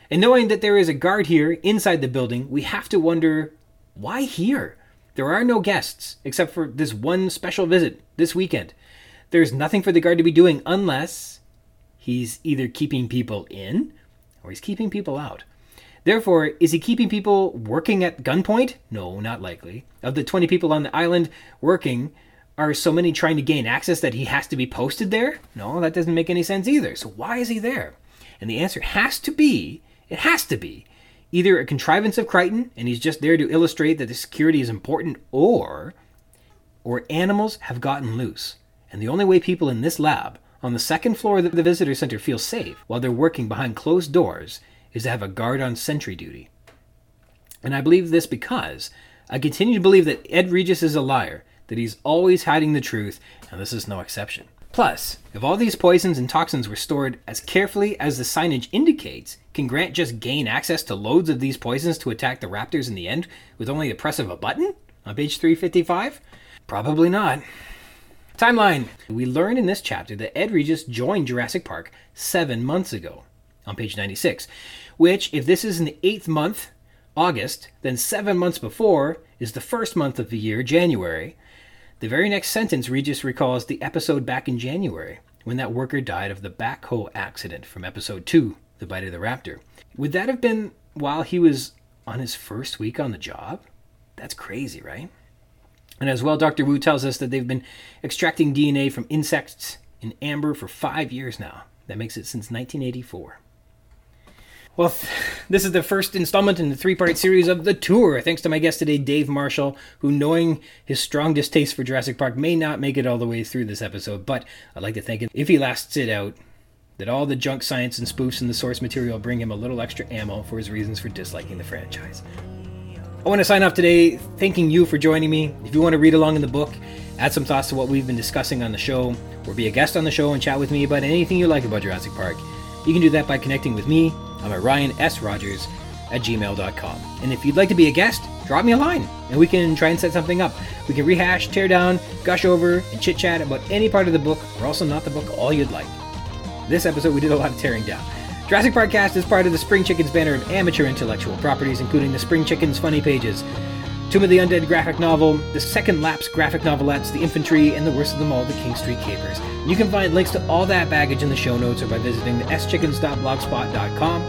And knowing that there is a guard here inside the building, we have to wonder why here? There are no guests, except for this one special visit this weekend. There's nothing for the guard to be doing unless he's either keeping people in or he's keeping people out. Therefore, is he keeping people working at gunpoint? No, not likely. Of the 20 people on the island working, Are so many trying to gain access that he has to be posted there? No, that doesn't make any sense either. So why is he there? And the answer has to be it has to be either a contrivance of Crichton and he's just there to illustrate that the security is important, or or animals have gotten loose. And the only way people in this lab on the second floor of the visitor center feel safe while they're working behind closed doors is to have a guard on sentry duty. And I believe this because I continue to believe that Ed Regis is a liar, that he's always hiding the truth, and this is no exception. Plus, if all these poisons and toxins were stored as carefully as the signage indicates, can Grant just gain access to loads of these poisons to attack the Raptors in the end with only the press of a button? On page 355? Probably not. Timeline. We learn in this chapter that Ed Regis joined Jurassic Park seven months ago, on page 96, which, if this is in the eighth month, August, then seven months before is the first month of the year, January. The very next sentence Regis recalls the episode back in January, when that worker died of the backhoe accident from episode 2, The Bite of the Raptor. Would that have been while he was on his first week on the job? That's crazy, right? And as well, Dr. Wu tells us that they've been extracting DNA from insects in amber for five years now. That makes it since 1984. Well, this is the first installment in the three part series of The Tour. Thanks to my guest today, Dave Marshall, who, knowing his strong distaste for Jurassic Park, may not make it all the way through this episode, but I'd like to thank him if he lasts it out. That all the junk science and spoofs in the source material bring him a little extra ammo for his reasons for disliking the franchise. I want to sign off today thanking you for joining me. If you want to read along in the book, add some thoughts to what we've been discussing on the show, or be a guest on the show and chat with me about anything you like about Jurassic Park, you can do that by connecting with me. I'm at Ryan S. Rogers at gmail.com. And if you'd like to be a guest, drop me a line and we can try and set something up. We can rehash, tear down, gush over, and chit chat about any part of the book, or also not the book, all you'd like. This episode, we did a lot of tearing down. Jurassic Podcast is part of the Spring Chickens banner of amateur intellectual properties, including the Spring Chickens Funny Pages, Tomb of the Undead graphic novel, the Second Lapse graphic novelettes, The Infantry, and the worst of them all, The King Street Capers. You can find links to all that baggage in the show notes or by visiting the schickens.blogspot.com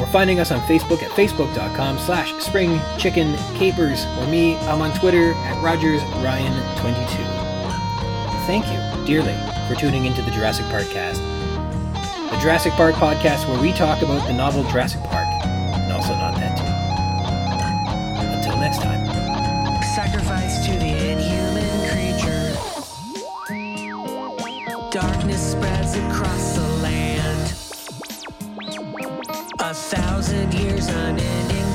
or finding us on Facebook at facebook.com slash spring chicken capers or me, I'm on Twitter at Rogers Ryan22. Thank you dearly for tuning into the Jurassic Park cast the Jurassic Park podcast where we talk about the novel Jurassic Park, and also not that too. Next time. Sacrifice to the inhuman creature. Darkness spreads across the land. A thousand years unending.